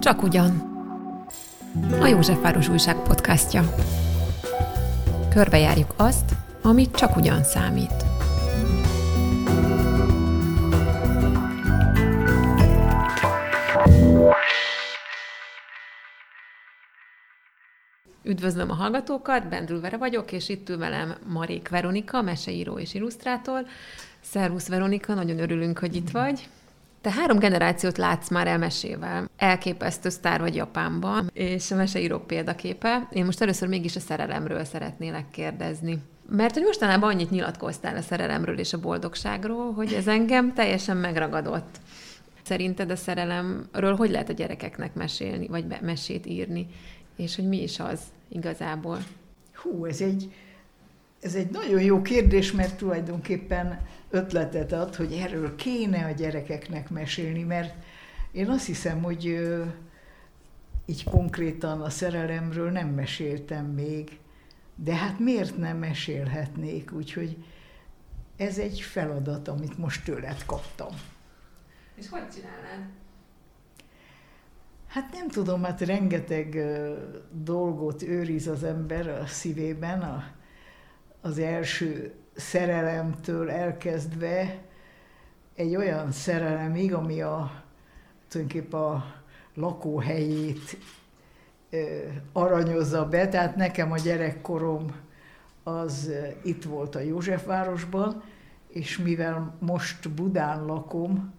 Csak ugyan. A Józsefváros Újság podcastja. Körbejárjuk azt, amit csak ugyan számít. Üdvözlöm a hallgatókat, Bendrül vagyok, és itt ül velem Marék Veronika, meseíró és illusztrátor. Szervusz Veronika, nagyon örülünk, hogy itt vagy. Te három generációt látsz már elmesével. Elképesztő sztár vagy Japánban, és a meseírók példaképe. Én most először mégis a szerelemről szeretnélek kérdezni. Mert hogy mostanában annyit nyilatkoztál a szerelemről és a boldogságról, hogy ez engem teljesen megragadott. Szerinted a szerelemről hogy lehet a gyerekeknek mesélni, vagy mesét írni? És hogy mi is az igazából? Hú, ez egy, ez egy nagyon jó kérdés, mert tulajdonképpen ötletet ad, hogy erről kéne a gyerekeknek mesélni, mert én azt hiszem, hogy így konkrétan a szerelemről nem meséltem még, de hát miért nem mesélhetnék, úgyhogy ez egy feladat, amit most tőled kaptam. És hogy csinálnád? Hát nem tudom, hát rengeteg dolgot őriz az ember a szívében, a, az első szerelemtől elkezdve egy olyan szerelemig, ami a, tulajdonképpen a lakóhelyét aranyozza be. Tehát nekem a gyerekkorom az itt volt a Józsefvárosban, és mivel most Budán lakom,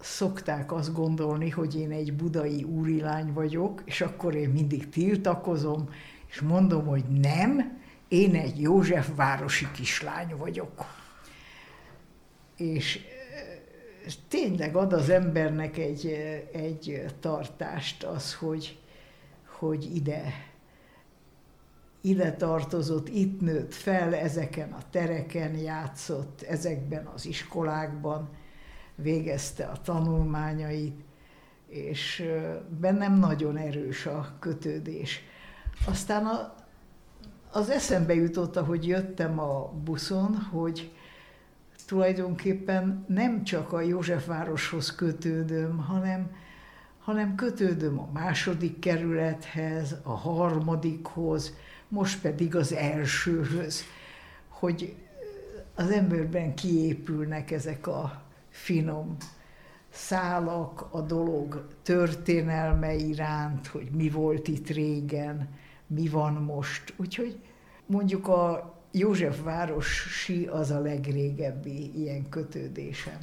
szokták azt gondolni, hogy én egy budai úrilány vagyok, és akkor én mindig tiltakozom, és mondom, hogy nem, én egy József városi kislány vagyok. És tényleg ad az embernek egy, egy tartást az, hogy, hogy ide, ide tartozott, itt nőtt fel, ezeken a tereken játszott, ezekben az iskolákban végezte a tanulmányait, és bennem nagyon erős a kötődés. Aztán a, az eszembe jutott, hogy jöttem a buszon, hogy tulajdonképpen nem csak a Józsefvároshoz kötődöm, hanem, hanem kötődöm a második kerülethez, a harmadikhoz, most pedig az elsőhöz, hogy az emberben kiépülnek ezek a finom szálak a dolog történelme iránt, hogy mi volt itt régen, mi van most. Úgyhogy mondjuk a József városi az a legrégebbi ilyen kötődésem.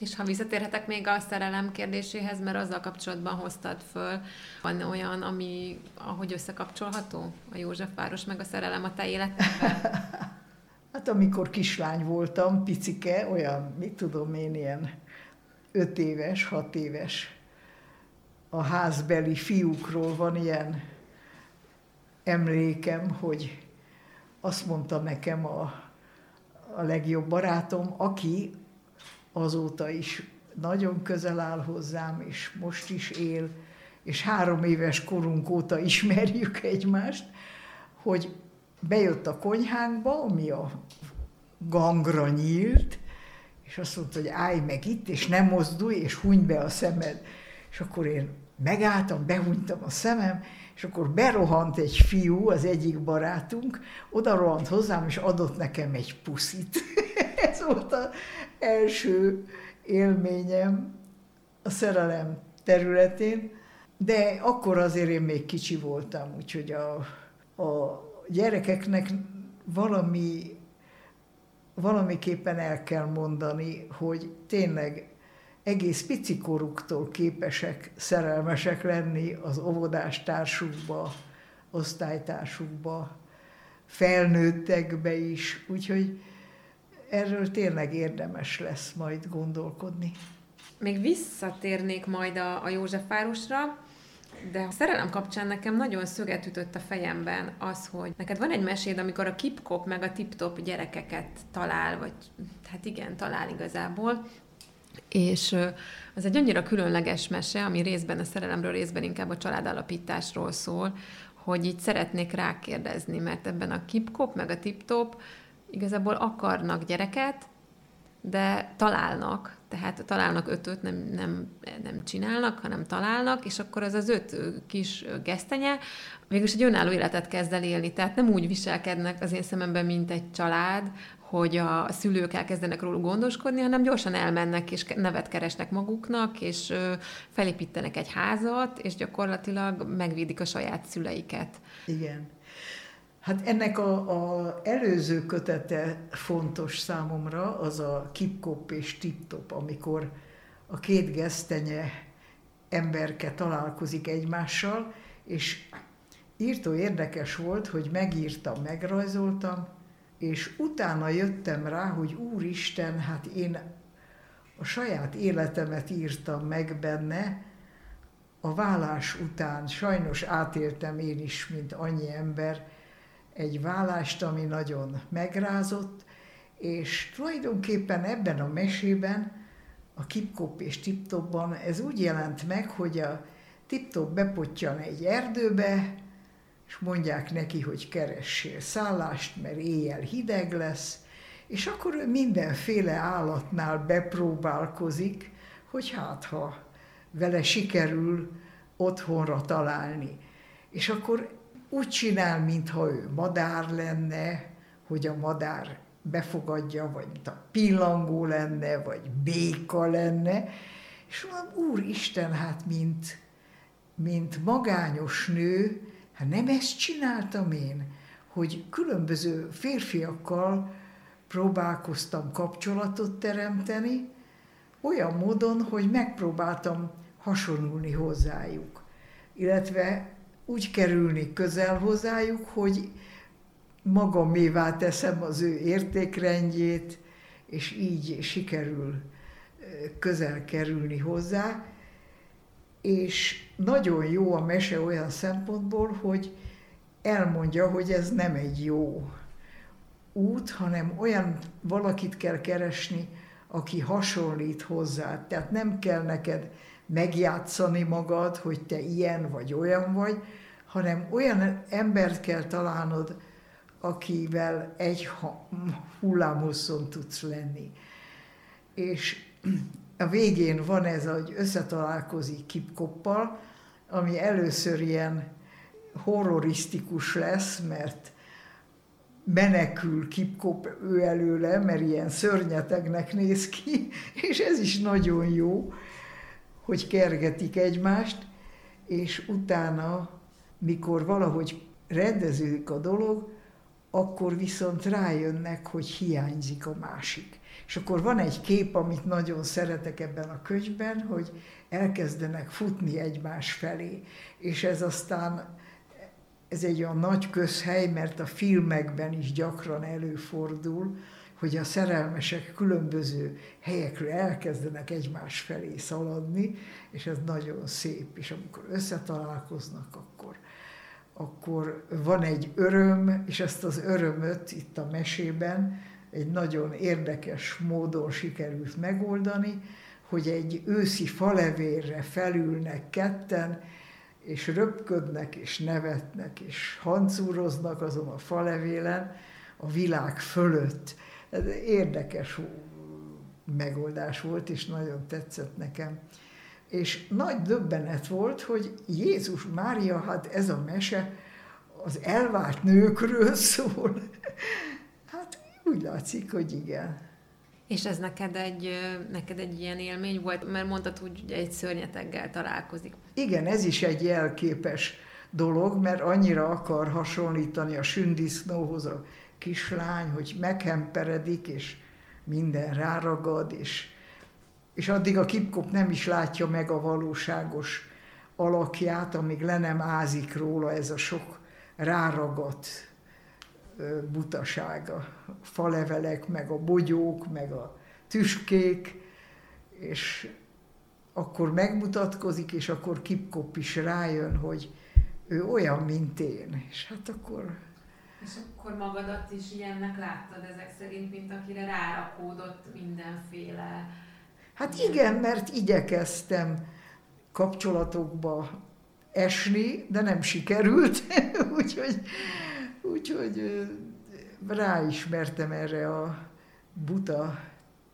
És ha visszatérhetek még a szerelem kérdéséhez, mert azzal kapcsolatban hoztad föl, van olyan, ami ahogy összekapcsolható? A József város meg a szerelem a te életedben? hát amikor kislány voltam, picike, olyan, mit tudom én, ilyen öt éves, hat éves, a házbeli fiúkról van ilyen emlékem, hogy azt mondta nekem a, a legjobb barátom, aki azóta is nagyon közel áll hozzám, és most is él, és három éves korunk óta ismerjük egymást, hogy bejött a konyhánkba, ami a gangra nyílt, és azt mondta, hogy állj meg itt, és nem mozdulj, és huny be a szemed. És akkor én megálltam, behunytam a szemem, és akkor berohant egy fiú, az egyik barátunk, oda rohant hozzám, és adott nekem egy puszit. Ez volt az első élményem a szerelem területén, de akkor azért én még kicsi voltam, úgyhogy a, a gyerekeknek valami, valamiképpen el kell mondani, hogy tényleg egész picikoruktól képesek szerelmesek lenni az óvodástársukba, osztálytársukba, felnőttekbe is, úgyhogy erről tényleg érdemes lesz majd gondolkodni. Még visszatérnék majd a, a Józsefvárosra, de a szerelem kapcsán nekem nagyon szöget ütött a fejemben az, hogy neked van egy meséd, amikor a kipkop meg a tiptop gyerekeket talál, vagy hát igen, talál igazából, és az egy annyira különleges mese, ami részben a szerelemről, részben inkább a családalapításról szól, hogy így szeretnék rákérdezni, mert ebben a kipkop meg a tiptop igazából akarnak gyereket, de találnak, tehát találnak ötöt, nem, nem, nem csinálnak, hanem találnak, és akkor ez az öt kis gesztenye végülis egy önálló életet kezd el élni. Tehát nem úgy viselkednek az én szememben, mint egy család, hogy a szülők elkezdenek róluk gondoskodni, hanem gyorsan elmennek és nevet keresnek maguknak, és felépítenek egy házat, és gyakorlatilag megvédik a saját szüleiket. Igen. Hát ennek a, a előző kötete fontos számomra, az a kipkop és tiptop, amikor a két gesztenye emberke találkozik egymással, és írtó érdekes volt, hogy megírtam, megrajzoltam, és utána jöttem rá, hogy Úristen, hát én a saját életemet írtam meg benne, a vállás után sajnos átéltem én is, mint annyi ember, egy vállást, ami nagyon megrázott, és tulajdonképpen ebben a mesében, a Kipkop és Tiptopban ez úgy jelent meg, hogy a Tiptop bepottyan egy erdőbe, és mondják neki, hogy keressél szállást, mert éjjel hideg lesz, és akkor ő mindenféle állatnál bepróbálkozik, hogy hát ha vele sikerül otthonra találni. És akkor úgy csinál, mintha ő madár lenne, hogy a madár befogadja, vagy mint a pillangó lenne, vagy béka lenne, és mondom, Úristen, hát mint, mint magányos nő, hát nem ezt csináltam én, hogy különböző férfiakkal próbálkoztam kapcsolatot teremteni, olyan módon, hogy megpróbáltam hasonlulni hozzájuk, illetve úgy kerülni közel hozzájuk, hogy magamévá teszem az ő értékrendjét, és így sikerül közel kerülni hozzá. És nagyon jó a mese olyan szempontból, hogy elmondja, hogy ez nem egy jó út, hanem olyan valakit kell keresni, aki hasonlít hozzá. Tehát nem kell neked megjátszani magad, hogy te ilyen vagy olyan vagy, hanem olyan embert kell találnod, akivel egy hullámhosszon tudsz lenni. És a végén van ez, hogy összetalálkozik Kipkoppal, ami először ilyen horrorisztikus lesz, mert menekül Kipkop ő előle, mert ilyen szörnyetegnek néz ki, és ez is nagyon jó, hogy kergetik egymást, és utána, mikor valahogy rendeződik a dolog, akkor viszont rájönnek, hogy hiányzik a másik. És akkor van egy kép, amit nagyon szeretek ebben a könyvben, hogy elkezdenek futni egymás felé. És ez aztán, ez egy olyan nagy közhely, mert a filmekben is gyakran előfordul, hogy a szerelmesek különböző helyekről elkezdenek egymás felé szaladni, és ez nagyon szép. És amikor összetalálkoznak, akkor, akkor van egy öröm, és ezt az örömöt itt a mesében egy nagyon érdekes módon sikerült megoldani, hogy egy őszi falevérre felülnek ketten, és röpködnek, és nevetnek, és hancúroznak azon a falevélen a világ fölött ez érdekes megoldás volt, és nagyon tetszett nekem. És nagy döbbenet volt, hogy Jézus Mária, hát ez a mese az elvált nőkről szól. Úgy látszik, hogy igen. És ez neked egy, neked egy ilyen élmény volt, mert mondtad, hogy egy szörnyeteggel találkozik. Igen, ez is egy jelképes dolog, mert annyira akar hasonlítani a sündisznóhoz, a kislány, hogy meghemperedik, és minden ráragad, és, és addig a kipkop nem is látja meg a valóságos alakját, amíg le nem ázik róla ez a sok ráragadt butaság, a falevelek, meg a bogyók, meg a tüskék, és akkor megmutatkozik, és akkor Kipkop is rájön, hogy ő olyan, mint én. És hát akkor és akkor magadat is ilyennek láttad ezek szerint, mint akire rárakódott mindenféle... Hát igen, mert igyekeztem kapcsolatokba esni, de nem sikerült, úgyhogy, úgyhogy ráismertem erre a buta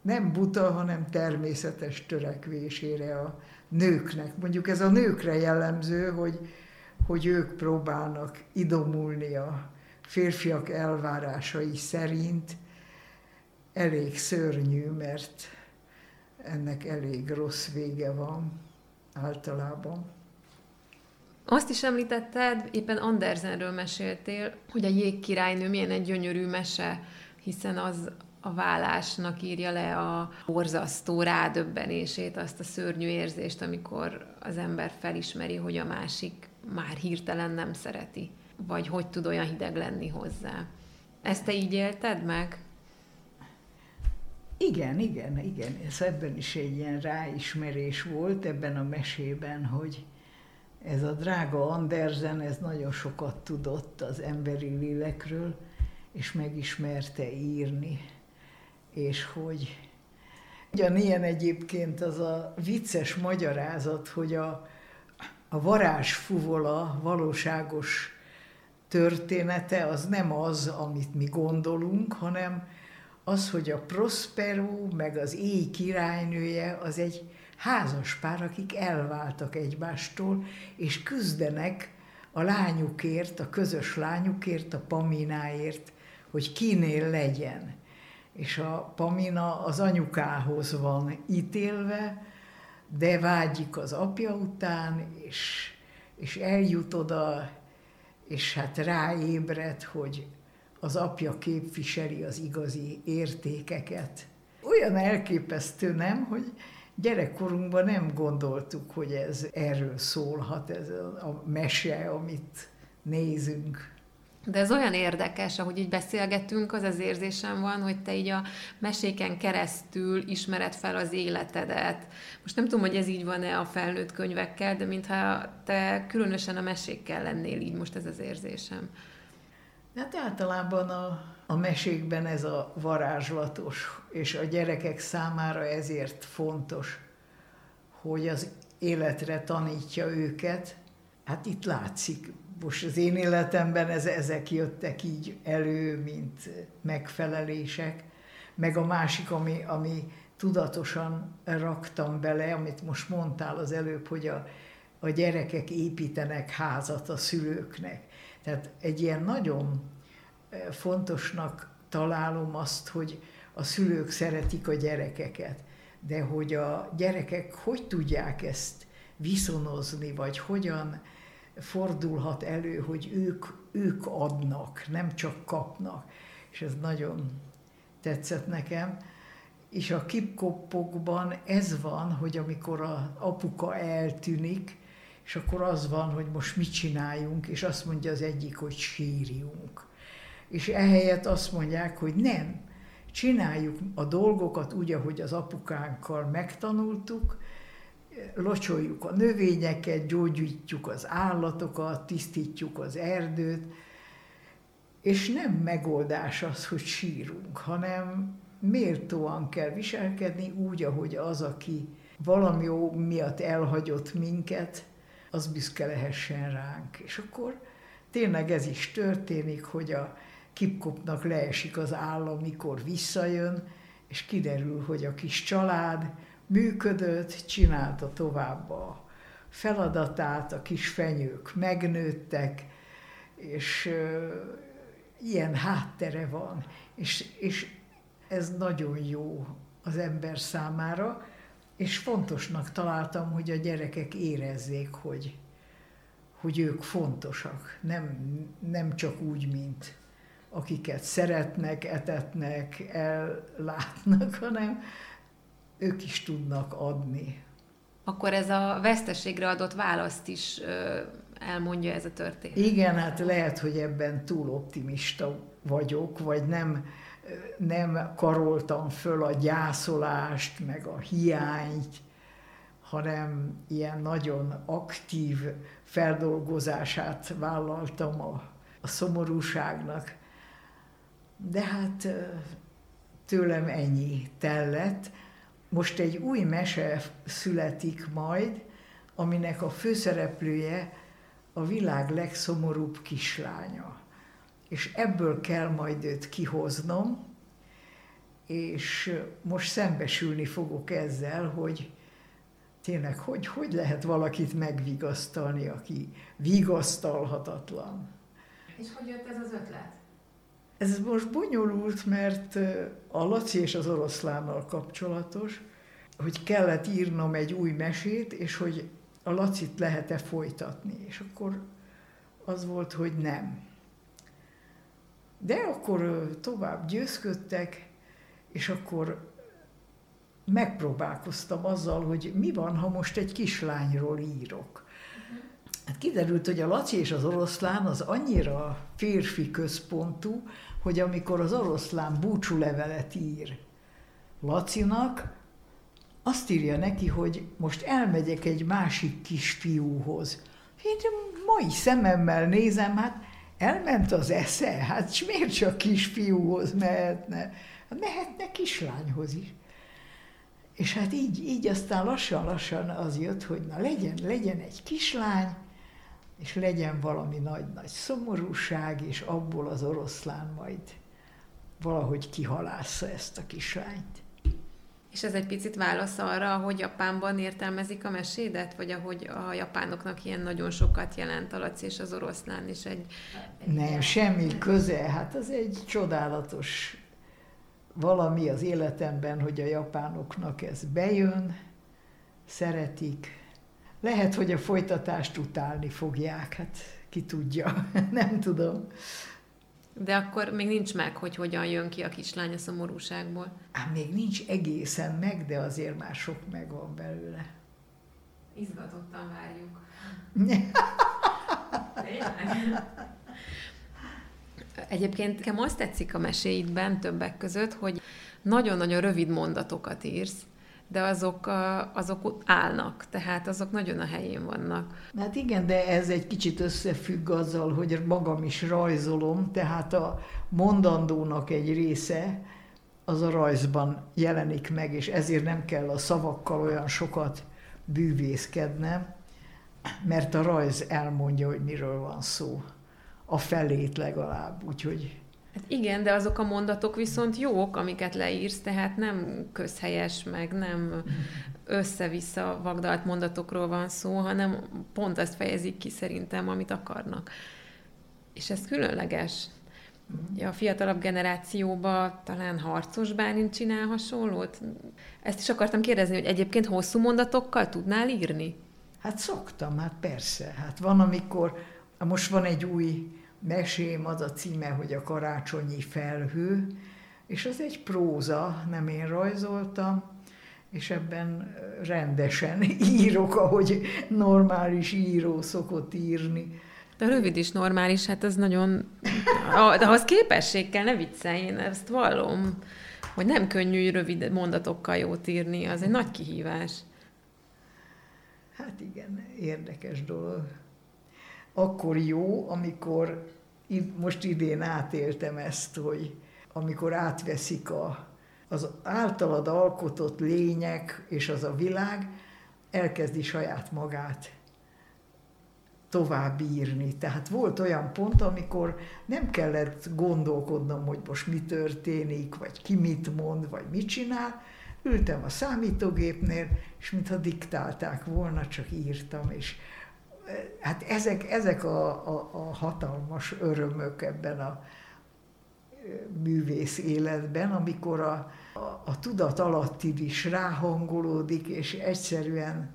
nem buta, hanem természetes törekvésére a nőknek. Mondjuk ez a nőkre jellemző, hogy, hogy ők próbálnak idomulni a férfiak elvárásai szerint. Elég szörnyű, mert ennek elég rossz vége van általában. Azt is említetted, éppen Andersenről meséltél, hogy a jégkirálynő milyen egy gyönyörű mese, hiszen az a vállásnak írja le a borzasztó rádöbbenését, azt a szörnyű érzést, amikor az ember felismeri, hogy a másik már hirtelen nem szereti, vagy hogy tud olyan hideg lenni hozzá. Ezt te így élted meg? Igen, igen, igen. Ez ebben is egy ilyen ráismerés volt ebben a mesében, hogy ez a drága Andersen, ez nagyon sokat tudott az emberi lélekről, és megismerte írni, és hogy ugyanilyen egyébként az a vicces magyarázat, hogy a, a varázsfuvola valóságos története az nem az, amit mi gondolunk, hanem az, hogy a Prospero meg az éj királynője az egy házas pár, akik elváltak egymástól, és küzdenek a lányukért, a közös lányukért, a Pamináért, hogy kinél legyen. És a Pamina az anyukához van ítélve, de vágyik az apja után, és, és eljut oda, és hát ráébred, hogy az apja képviseli az igazi értékeket. Olyan elképesztő, nem, hogy gyerekkorunkban nem gondoltuk, hogy ez erről szólhat, ez a mese, amit nézünk. De ez olyan érdekes, ahogy így beszélgetünk, az az érzésem van, hogy te így a meséken keresztül ismered fel az életedet. Most nem tudom, hogy ez így van-e a felnőtt könyvekkel, de mintha te különösen a mesékkel lennél így most ez az érzésem. Hát általában a, a mesékben ez a varázslatos, és a gyerekek számára ezért fontos, hogy az életre tanítja őket. Hát itt látszik, most az én életemben ez, ezek jöttek így elő, mint megfelelések, meg a másik, ami, ami tudatosan raktam bele, amit most mondtál az előbb, hogy a, a gyerekek építenek házat a szülőknek. Tehát egy ilyen nagyon fontosnak találom azt, hogy a szülők szeretik a gyerekeket, de hogy a gyerekek hogy tudják ezt viszonozni, vagy hogyan fordulhat elő, hogy ők, ők adnak, nem csak kapnak. És ez nagyon tetszett nekem. És a kipkoppokban ez van, hogy amikor a apuka eltűnik, és akkor az van, hogy most mit csináljunk, és azt mondja az egyik, hogy sírjunk. És ehelyett azt mondják, hogy nem, csináljuk a dolgokat úgy, ahogy az apukánkkal megtanultuk, locsoljuk a növényeket, gyógyítjuk az állatokat, tisztítjuk az erdőt, és nem megoldás az, hogy sírunk, hanem méltóan kell viselkedni úgy, ahogy az, aki valami miatt elhagyott minket, az büszke lehessen ránk. És akkor tényleg ez is történik, hogy a kipkopnak leesik az állam, mikor visszajön, és kiderül, hogy a kis család működött, csinálta tovább a feladatát, a kis fenyők megnőttek, és ilyen háttere van, és, és ez nagyon jó az ember számára, és fontosnak találtam, hogy a gyerekek érezzék, hogy, hogy ők fontosak, nem, nem csak úgy, mint akiket szeretnek, etetnek, ellátnak, hanem ők is tudnak adni. Akkor ez a veszteségre adott választ is elmondja ez a történet. Igen, hát lehet, hogy ebben túl optimista vagyok, vagy nem, nem karoltam föl a gyászolást, meg a hiányt, hanem ilyen nagyon aktív feldolgozását vállaltam a, a szomorúságnak. De hát tőlem ennyi tellett. Most egy új mese születik majd, aminek a főszereplője a világ legszomorúbb kislánya és ebből kell majd őt kihoznom, és most szembesülni fogok ezzel, hogy tényleg, hogy, hogy lehet valakit megvigasztalni, aki vigasztalhatatlan. És hogy jött ez az ötlet? Ez most bonyolult, mert a Laci és az oroszlánnal kapcsolatos, hogy kellett írnom egy új mesét, és hogy a Lacit lehet-e folytatni. És akkor az volt, hogy nem. De akkor tovább győzködtek, és akkor megpróbálkoztam azzal, hogy mi van, ha most egy kislányról írok. Hát kiderült, hogy a Laci és az oroszlán az annyira férfi központú, hogy amikor az oroszlán búcsúlevelet ír Lacinak, azt írja neki, hogy most elmegyek egy másik kisfiúhoz. Én mai szememmel nézem, hát elment az esze, hát miért csak kisfiúhoz mehetne? Hát mehetne kislányhoz is. És hát így, így aztán lassan-lassan az jött, hogy na legyen, legyen egy kislány, és legyen valami nagy-nagy szomorúság, és abból az oroszlán majd valahogy kihalásza ezt a kislányt. És ez egy picit válasz arra, hogy Japánban értelmezik a mesédet, vagy ahogy a japánoknak ilyen nagyon sokat jelent a Laci és az oroszlán is egy... egy Nem, semmi köze. Hát az egy csodálatos valami az életemben, hogy a japánoknak ez bejön, szeretik. Lehet, hogy a folytatást utálni fogják, hát ki tudja, nem tudom. De akkor még nincs meg, hogy hogyan jön ki a kislány a szomorúságból. Hát még nincs egészen meg, de azért már sok megvan belőle. Izgatottan várjuk. Egyébként nekem azt tetszik a meséidben többek között, hogy nagyon-nagyon rövid mondatokat írsz, de azok, azok állnak, tehát azok nagyon a helyén vannak. Hát igen, de ez egy kicsit összefügg azzal, hogy magam is rajzolom, tehát a mondandónak egy része az a rajzban jelenik meg, és ezért nem kell a szavakkal olyan sokat bűvészkednem, mert a rajz elmondja, hogy miről van szó. A felét legalább, úgyhogy Hát igen, de azok a mondatok viszont jók, amiket leírsz, tehát nem közhelyes, meg nem össze-vissza vagdalt mondatokról van szó, hanem pont azt fejezik ki szerintem, amit akarnak. És ez különleges. Ja, a fiatalabb generációban talán Harcos Bálint csinál hasonlót. Ezt is akartam kérdezni, hogy egyébként hosszú mondatokkal tudnál írni? Hát szoktam, hát persze. Hát van, amikor, most van egy új mesém, az a címe, hogy a karácsonyi felhő, és az egy próza, nem én rajzoltam, és ebben rendesen írok, ahogy normális író szokott írni. De rövid is normális, hát ez nagyon... De ahhoz képesség kell, ne viccelj, én ezt vallom, hogy nem könnyű rövid mondatokkal jót írni, az egy nagy kihívás. Hát igen, érdekes dolog akkor jó, amikor most idén átéltem ezt, hogy amikor átveszik a, az általad alkotott lények és az a világ, elkezdi saját magát tovább írni. Tehát volt olyan pont, amikor nem kellett gondolkodnom, hogy most mi történik, vagy ki mit mond, vagy mit csinál. Ültem a számítógépnél, és mintha diktálták volna, csak írtam, és hát ezek, ezek a, a, a hatalmas örömök ebben a művész életben, amikor a, a, a tudat alattid is ráhangolódik, és egyszerűen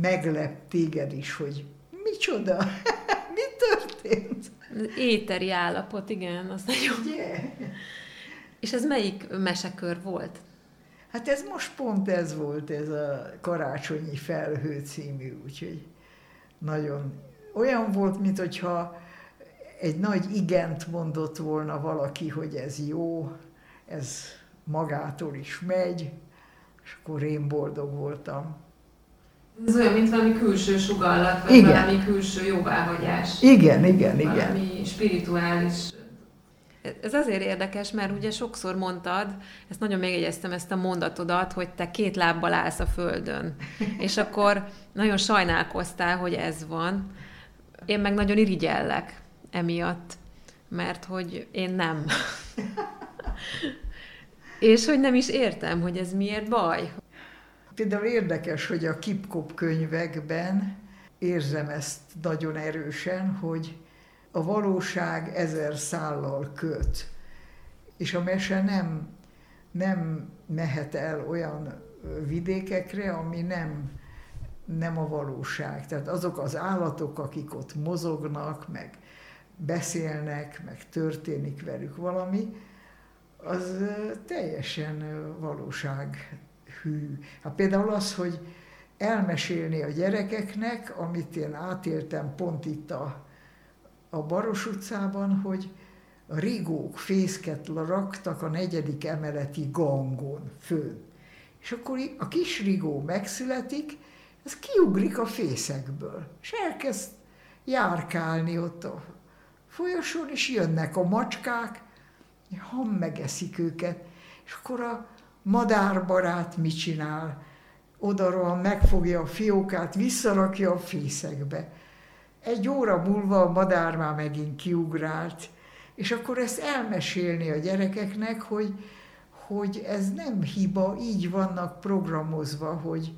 meglep téged is, hogy micsoda, mi történt? Éteri állapot, igen, az nagyon... Yeah. És ez melyik mesekör volt? Hát ez most pont ez volt, ez a Karácsonyi Felhő című, úgyhogy nagyon olyan volt, mint hogyha egy nagy igent mondott volna valaki, hogy ez jó, ez magától is megy, és akkor én boldog voltam. Ez olyan, mint valami külső sugallat, vagy igen. valami külső jóváhagyás. Igen, igen, igen. Valami spirituális ez azért érdekes, mert ugye sokszor mondtad, ezt nagyon megjegyeztem ezt a mondatodat, hogy te két lábbal állsz a földön. És akkor nagyon sajnálkoztál, hogy ez van. Én meg nagyon irigyellek emiatt, mert hogy én nem. És hogy nem is értem, hogy ez miért baj. Például érdekes, hogy a Kipkop könyvekben érzem ezt nagyon erősen, hogy a valóság ezer szállal köt, és a mese nem, nem mehet el olyan vidékekre, ami nem, nem a valóság. Tehát azok az állatok, akik ott mozognak, meg beszélnek, meg történik velük valami, az teljesen valósághű. Hát például az, hogy elmesélni a gyerekeknek, amit én átéltem pont itt a, a Baros utcában, hogy rigók fészket raktak a negyedik emeleti gangon fönn. És akkor a kis rigó megszületik, ez kiugrik a fészekből, és elkezd járkálni ott a folyosón, és jönnek a macskák, ham megeszik őket, és akkor a madárbarát mit csinál? Oda megfogja a fiókát, visszarakja a fészekbe. Egy óra múlva a madár már megint kiugrált, és akkor ezt elmesélni a gyerekeknek, hogy, hogy ez nem hiba, így vannak programozva, hogy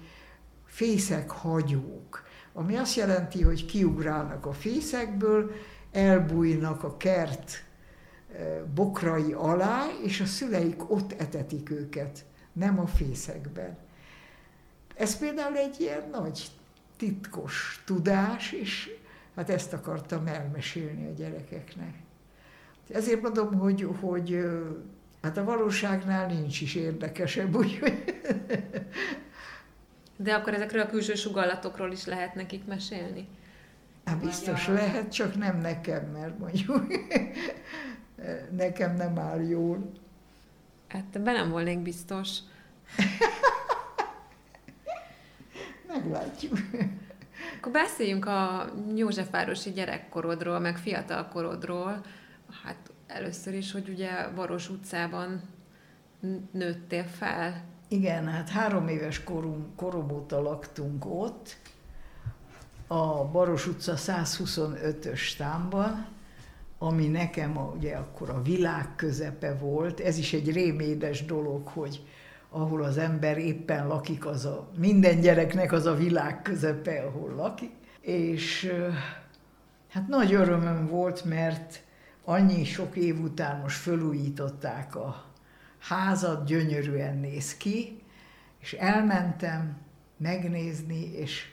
fészek hagyók. Ami azt jelenti, hogy kiugrálnak a fészekből, elbújnak a kert bokrai alá, és a szüleik ott etetik őket, nem a fészekben. Ez például egy ilyen nagy titkos tudás, és hát ezt akartam elmesélni a gyerekeknek. Ezért mondom, hogy, hogy hát a valóságnál nincs is érdekesebb, úgyhogy... De akkor ezekről a külső sugallatokról is lehet nekik mesélni? Hát biztos Magyar... lehet, csak nem nekem, mert mondjuk nekem nem áll jól. Hát be nem volnék biztos. Meglátjuk. Akkor beszéljünk a Józsefvárosi gyerekkorodról, meg fiatalkorodról. Hát először is, hogy ugye Varos utcában nőttél fel. Igen, hát három éves korum, korom óta laktunk ott, a Baros utca 125-ös támban, ami nekem ugye akkor a világ közepe volt. Ez is egy rémédes dolog, hogy ahol az ember éppen lakik, az a, minden gyereknek az a világ közepe, ahol lakik. És hát nagy örömöm volt, mert annyi sok év után most fölújították a házat, gyönyörűen néz ki, és elmentem megnézni, és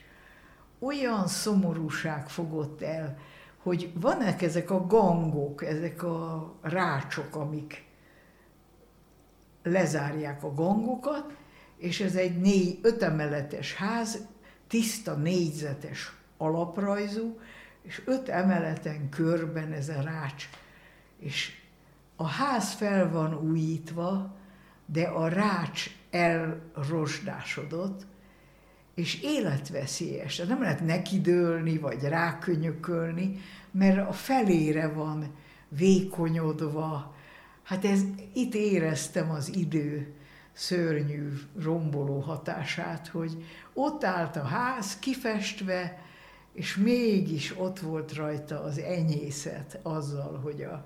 olyan szomorúság fogott el, hogy vannak ezek a gangok, ezek a rácsok, amik lezárják a gangokat, és ez egy négy, ötemeletes ház, tiszta négyzetes alaprajzú, és öt emeleten körben ez a rács. És a ház fel van újítva, de a rács elrosdásodott, és életveszélyes. Tehát nem lehet nekidőlni, vagy rákönyökölni, mert a felére van vékonyodva. Hát ez, itt éreztem az idő szörnyű, romboló hatását, hogy ott állt a ház kifestve, és mégis ott volt rajta az enyészet azzal, hogy a,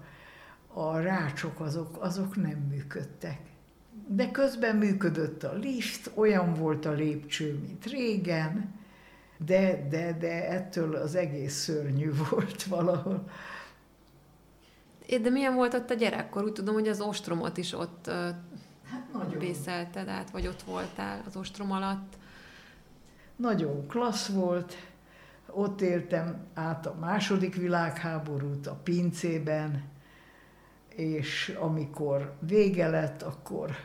a rácsok azok, azok nem működtek. De közben működött a lift, olyan volt a lépcső, mint régen, de, de, de ettől az egész szörnyű volt valahol. De milyen volt ott a gyerekkor? Úgy tudom, hogy az ostromot is ott hát nagyon. vészelted át, vagy ott voltál az ostrom alatt. Nagyon klassz volt. Ott éltem át a második világháborút a pincében, és amikor vége lett, akkor,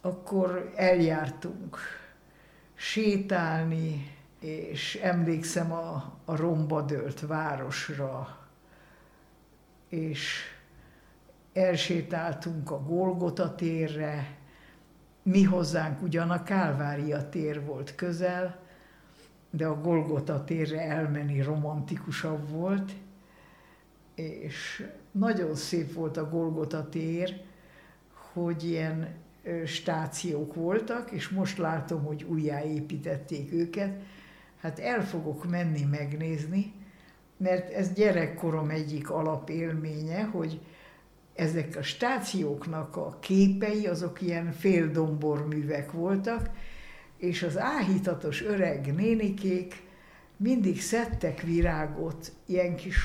akkor eljártunk sétálni, és emlékszem a, a romba dőlt városra, és elsétáltunk a Golgota térre, mi hozzánk ugyan a Kálvária tér volt közel, de a Golgota térre elmenni romantikusabb volt, és nagyon szép volt a Golgota tér, hogy ilyen stációk voltak, és most látom, hogy újjáépítették őket. Hát el fogok menni megnézni, mert ez gyerekkorom egyik alapélménye, hogy ezek a stációknak a képei, azok ilyen féldomborművek voltak, és az áhítatos öreg nénikék mindig szedtek virágot, ilyen kis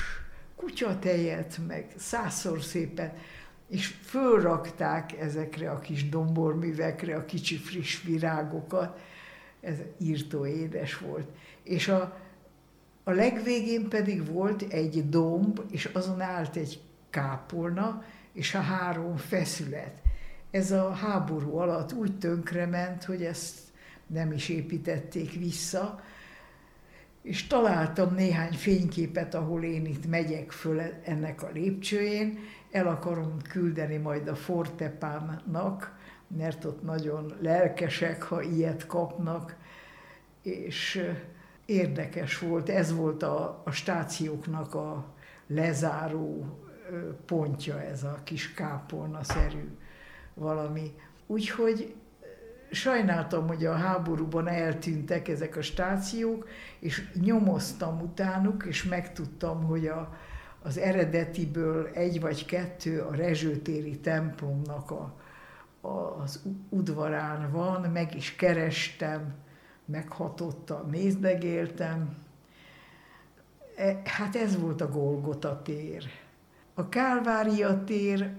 kutyatejet, meg százszor szépen, és fölrakták ezekre a kis domborművekre a kicsi friss virágokat. Ez írtó édes volt. És a, a legvégén pedig volt egy domb, és azon állt egy kápolna, és a három feszület. Ez a háború alatt úgy tönkrement, hogy ezt nem is építették vissza, és találtam néhány fényképet, ahol én itt megyek föl ennek a lépcsőjén, el akarom küldeni majd a Fortepámnak, mert ott nagyon lelkesek, ha ilyet kapnak, és érdekes volt, ez volt a, a stációknak a lezáró pontja, ez a kis kápolna-szerű valami. Úgyhogy sajnáltam, hogy a háborúban eltűntek ezek a stációk, és nyomoztam utánuk, és megtudtam, hogy a, az eredetiből egy vagy kettő a Rezsőtéri templomnak a, a, az udvarán van, meg is kerestem, meghatottam, nézdegéltem. E, hát ez volt a Golgota tér. A Kálvária tér,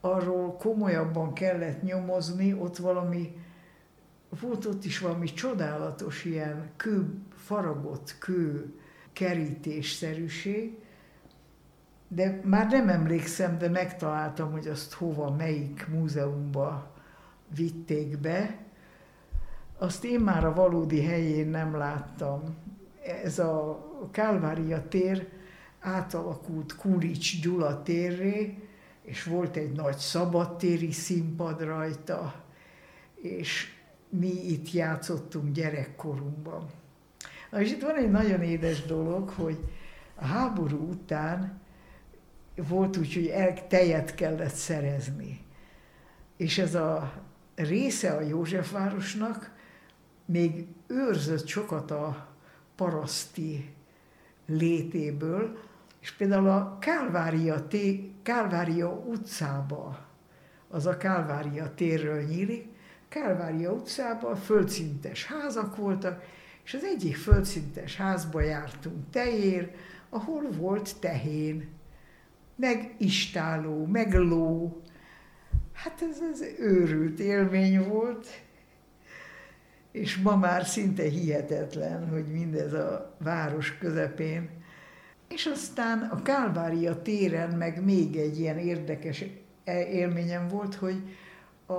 arról komolyabban kellett nyomozni, ott valami, volt ott is valami csodálatos ilyen kő, faragott kő kerítésszerűség, de már nem emlékszem, de megtaláltam, hogy azt hova, melyik múzeumba vitték be. Azt én már a valódi helyén nem láttam. Ez a Kálvária tér átalakult Kulics Gyula térré, és volt egy nagy szabadtéri színpad rajta, és mi itt játszottunk gyerekkorunkban. Na és itt van egy nagyon édes dolog, hogy a háború után volt úgy, hogy el, tejet kellett szerezni. És ez a része a Józsefvárosnak még őrzött sokat a paraszti létéből, és például a Kálvária, té, Kálvária utcába, az a Kálvária térről nyílik, Kálvária utcában földszintes házak voltak, és az egyik földszintes házba jártunk tejér, ahol volt tehén meg istáló, meg ló. Hát ez az őrült élmény volt, és ma már szinte hihetetlen, hogy mindez a város közepén. És aztán a Kálvária téren meg még egy ilyen érdekes élményem volt, hogy a,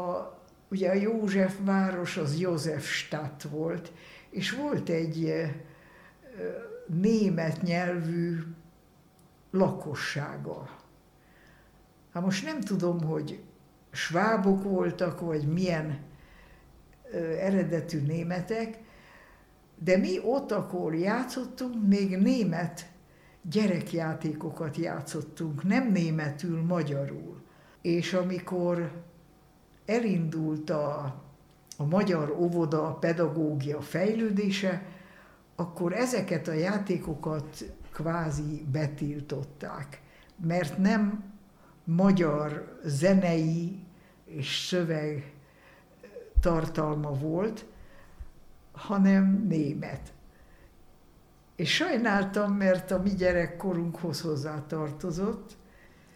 ugye a József város az Józsefstadt volt, és volt egy német nyelvű lakossága. Hát most nem tudom, hogy svábok voltak, vagy milyen eredetű németek, de mi ott akkor játszottunk, még német gyerekjátékokat játszottunk, nem németül, magyarul. És amikor elindult a, a magyar óvoda a pedagógia fejlődése, akkor ezeket a játékokat kvázi betiltották, mert nem magyar zenei és szöveg tartalma volt, hanem német. És sajnáltam, mert a mi gyerekkorunkhoz hozzá tartozott.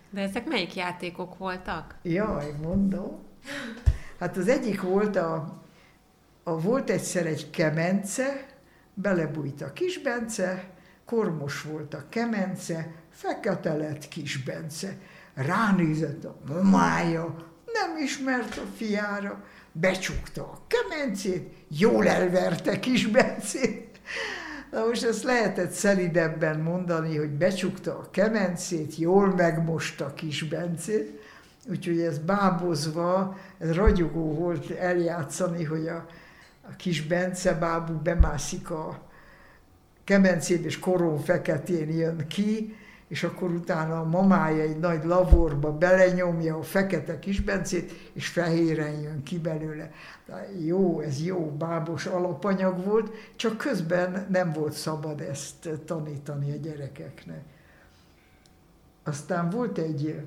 De ezek melyik játékok voltak? Jaj, mondom. Hát az egyik volt a, a volt egyszer egy kemence, belebújt a kisbence, kormos volt a kemence, fekete lett kis Bence. Ránézett a mamája, nem ismert a fiára, becsukta a kemencét, jól elverte kis Bencét. Na most ezt lehetett szelidebben mondani, hogy becsukta a kemencét, jól megmosta kis Bencét, úgyhogy ez bábozva, ez ragyogó volt eljátszani, hogy a, a kis Bence bábú bemászik a, kemencén és koron feketén jön ki, és akkor utána a mamája egy nagy laborba belenyomja a fekete kisbencét, és fehéren jön ki belőle. De jó, ez jó bábos alapanyag volt, csak közben nem volt szabad ezt tanítani a gyerekeknek. Aztán volt egy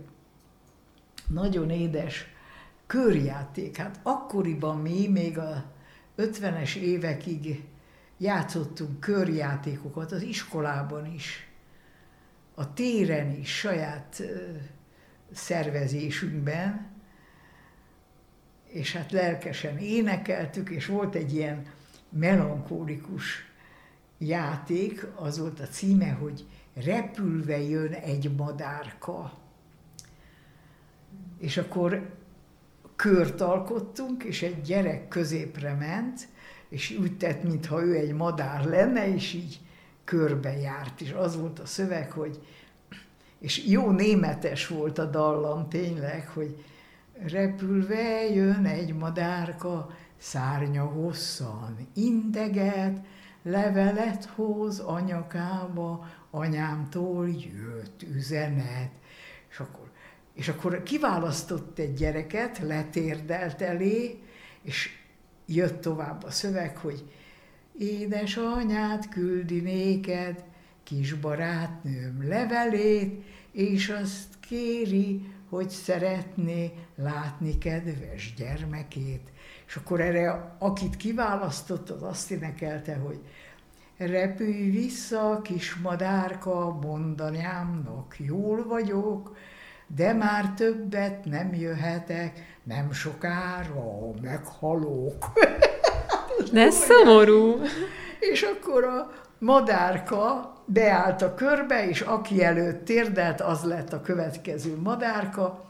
nagyon édes körjáték. Hát akkoriban mi még a 50-es évekig játszottunk körjátékokat az iskolában is, a téren is, saját szervezésünkben, és hát lelkesen énekeltük, és volt egy ilyen melankólikus játék, az volt a címe, hogy Repülve jön egy madárka. És akkor kört alkottunk, és egy gyerek középre ment, és úgy tett, mintha ő egy madár lenne, és így körbe járt. És az volt a szöveg, hogy, és jó németes volt a dallam tényleg, hogy repülve jön egy madárka, szárnya hosszan integet, levelet hoz anyakába, anyámtól jött üzenet. És akkor, és akkor kiválasztott egy gyereket, letérdelt elé, és jött tovább a szöveg, hogy édesanyát küldi néked, kis barátnőm levelét, és azt kéri, hogy szeretné látni kedves gyermekét. És akkor erre, akit kiválasztott, az azt énekelte, hogy repülj vissza, kis madárka, mondanyámnak, jól vagyok, de már többet nem jöhetek, nem sokára meghalok. De szomorú. És akkor a madárka beállt a körbe, és aki előtt térdelt, az lett a következő madárka.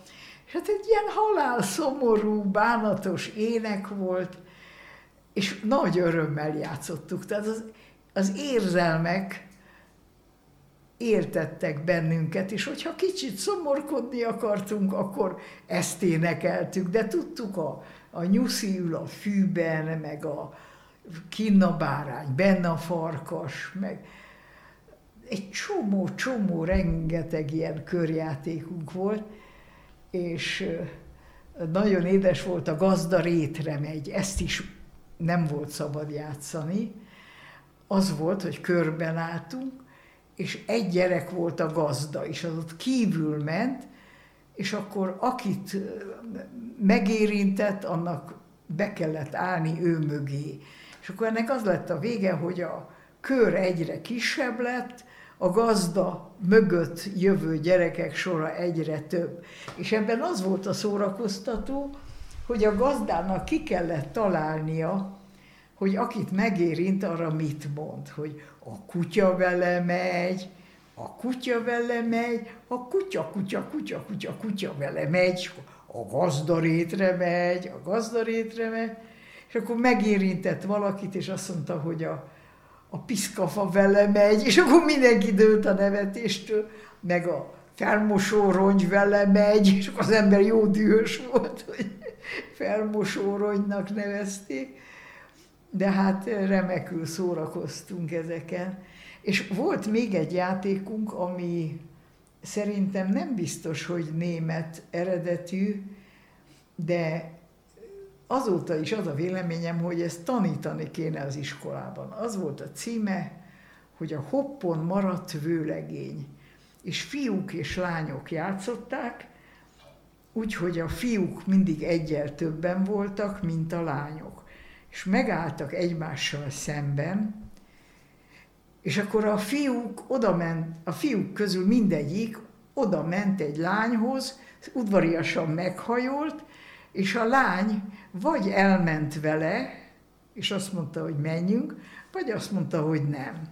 És hát egy ilyen halál szomorú, bánatos ének volt, és nagy örömmel játszottuk. Tehát az, az érzelmek értettek bennünket, és hogyha kicsit szomorkodni akartunk, akkor ezt énekeltük, de tudtuk a, a nyuszi ül a fűben, meg a kinnabárány, benne a farkas, meg egy csomó-csomó, rengeteg ilyen körjátékunk volt, és nagyon édes volt a gazda rétre megy, ezt is nem volt szabad játszani. Az volt, hogy körben álltunk, és egy gyerek volt a gazda, és az ott kívül ment, és akkor akit megérintett, annak be kellett állni ő mögé. És akkor ennek az lett a vége, hogy a kör egyre kisebb lett, a gazda mögött jövő gyerekek sora egyre több. És ebben az volt a szórakoztató, hogy a gazdának ki kellett találnia, hogy akit megérint, arra mit mond, hogy a kutya vele megy, a kutya vele megy, a kutya, kutya, kutya, kutya, kutya vele megy, a gazdarétre megy, a gazdarétre megy, és akkor megérintett valakit, és azt mondta, hogy a, a piszkafa vele megy, és akkor mindenki dőlt a nevetéstől, meg a felmosó rongy vele megy, és akkor az ember jó dühös volt, hogy felmosó rongynak nevezték de hát remekül szórakoztunk ezeken. És volt még egy játékunk, ami szerintem nem biztos, hogy német eredetű, de azóta is az a véleményem, hogy ezt tanítani kéne az iskolában. Az volt a címe, hogy a hoppon maradt vőlegény. És fiúk és lányok játszották, úgyhogy a fiúk mindig egyel többen voltak, mint a lányok és megálltak egymással szemben, és akkor a fiúk oda ment, a fiúk közül mindegyik oda ment egy lányhoz, udvariasan meghajolt, és a lány vagy elment vele, és azt mondta, hogy menjünk, vagy azt mondta, hogy nem.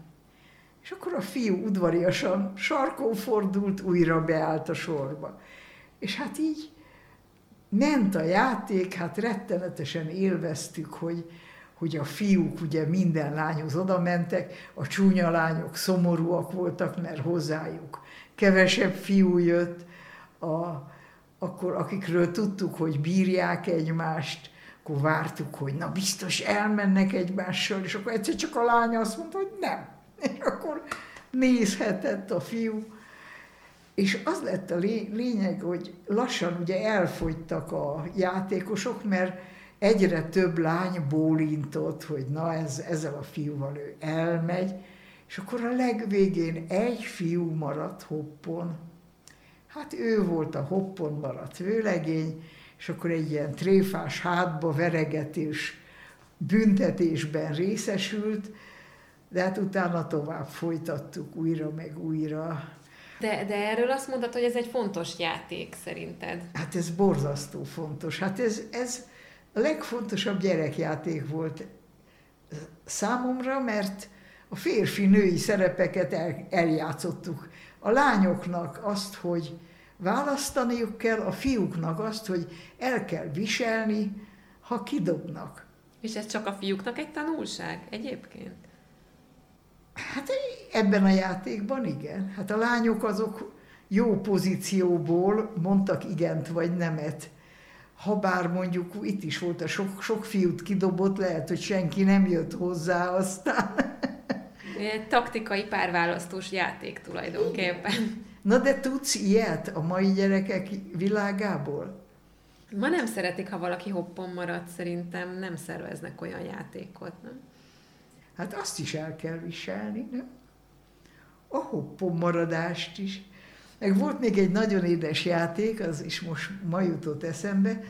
És akkor a fiú udvariasan sarkon fordult, újra beállt a sorba. És hát így ment a játék, hát rettenetesen élveztük, hogy, hogy a fiúk ugye minden lányhoz oda mentek, a csúnya lányok szomorúak voltak, mert hozzájuk kevesebb fiú jött, a, akkor akikről tudtuk, hogy bírják egymást, akkor vártuk, hogy na biztos elmennek egymással, és akkor egyszer csak a lánya azt mondta, hogy nem. És akkor nézhetett a fiú, és az lett a lényeg, hogy lassan ugye elfogytak a játékosok, mert egyre több lány bólintott, hogy na ez, ezzel a fiúval ő elmegy, és akkor a legvégén egy fiú maradt hoppon. Hát ő volt a hoppon maradt vőlegény, és akkor egy ilyen tréfás hátba veregetés büntetésben részesült, de hát utána tovább folytattuk újra meg újra. De, de erről azt mondtad, hogy ez egy fontos játék szerinted. Hát ez borzasztó fontos. Hát ez, ez a legfontosabb gyerekjáték volt számomra, mert a férfi-női szerepeket el, eljátszottuk. A lányoknak azt, hogy választaniuk kell, a fiúknak azt, hogy el kell viselni, ha kidobnak. És ez csak a fiúknak egy tanulság egyébként? Hát ebben a játékban igen. Hát a lányok azok jó pozícióból mondtak igent vagy nemet. Habár mondjuk itt is volt a sok, sok fiút kidobott, lehet, hogy senki nem jött hozzá aztán. Egy taktikai párválasztós játék tulajdonképpen. Igen. Na de tudsz ilyet a mai gyerekek világából? Ma nem szeretik, ha valaki hoppon marad, szerintem nem szerveznek olyan játékot, nem? Hát azt is el kell viselni, nem? A hoppon maradást is. Meg volt még egy nagyon édes játék, az is most ma jutott eszembe,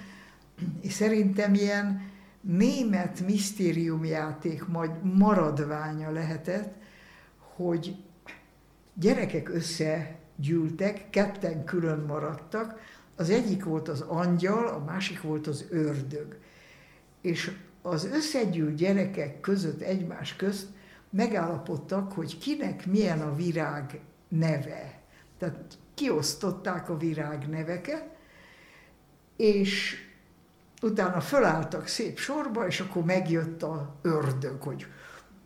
és szerintem ilyen német misztériumjáték majd maradványa lehetett, hogy gyerekek összegyűltek, ketten külön maradtak, az egyik volt az angyal, a másik volt az ördög. És az összegyűlt gyerekek között, egymás közt megállapodtak, hogy kinek milyen a virág neve. Tehát kiosztották a virág neveket, és utána fölálltak szép sorba, és akkor megjött a ördög, hogy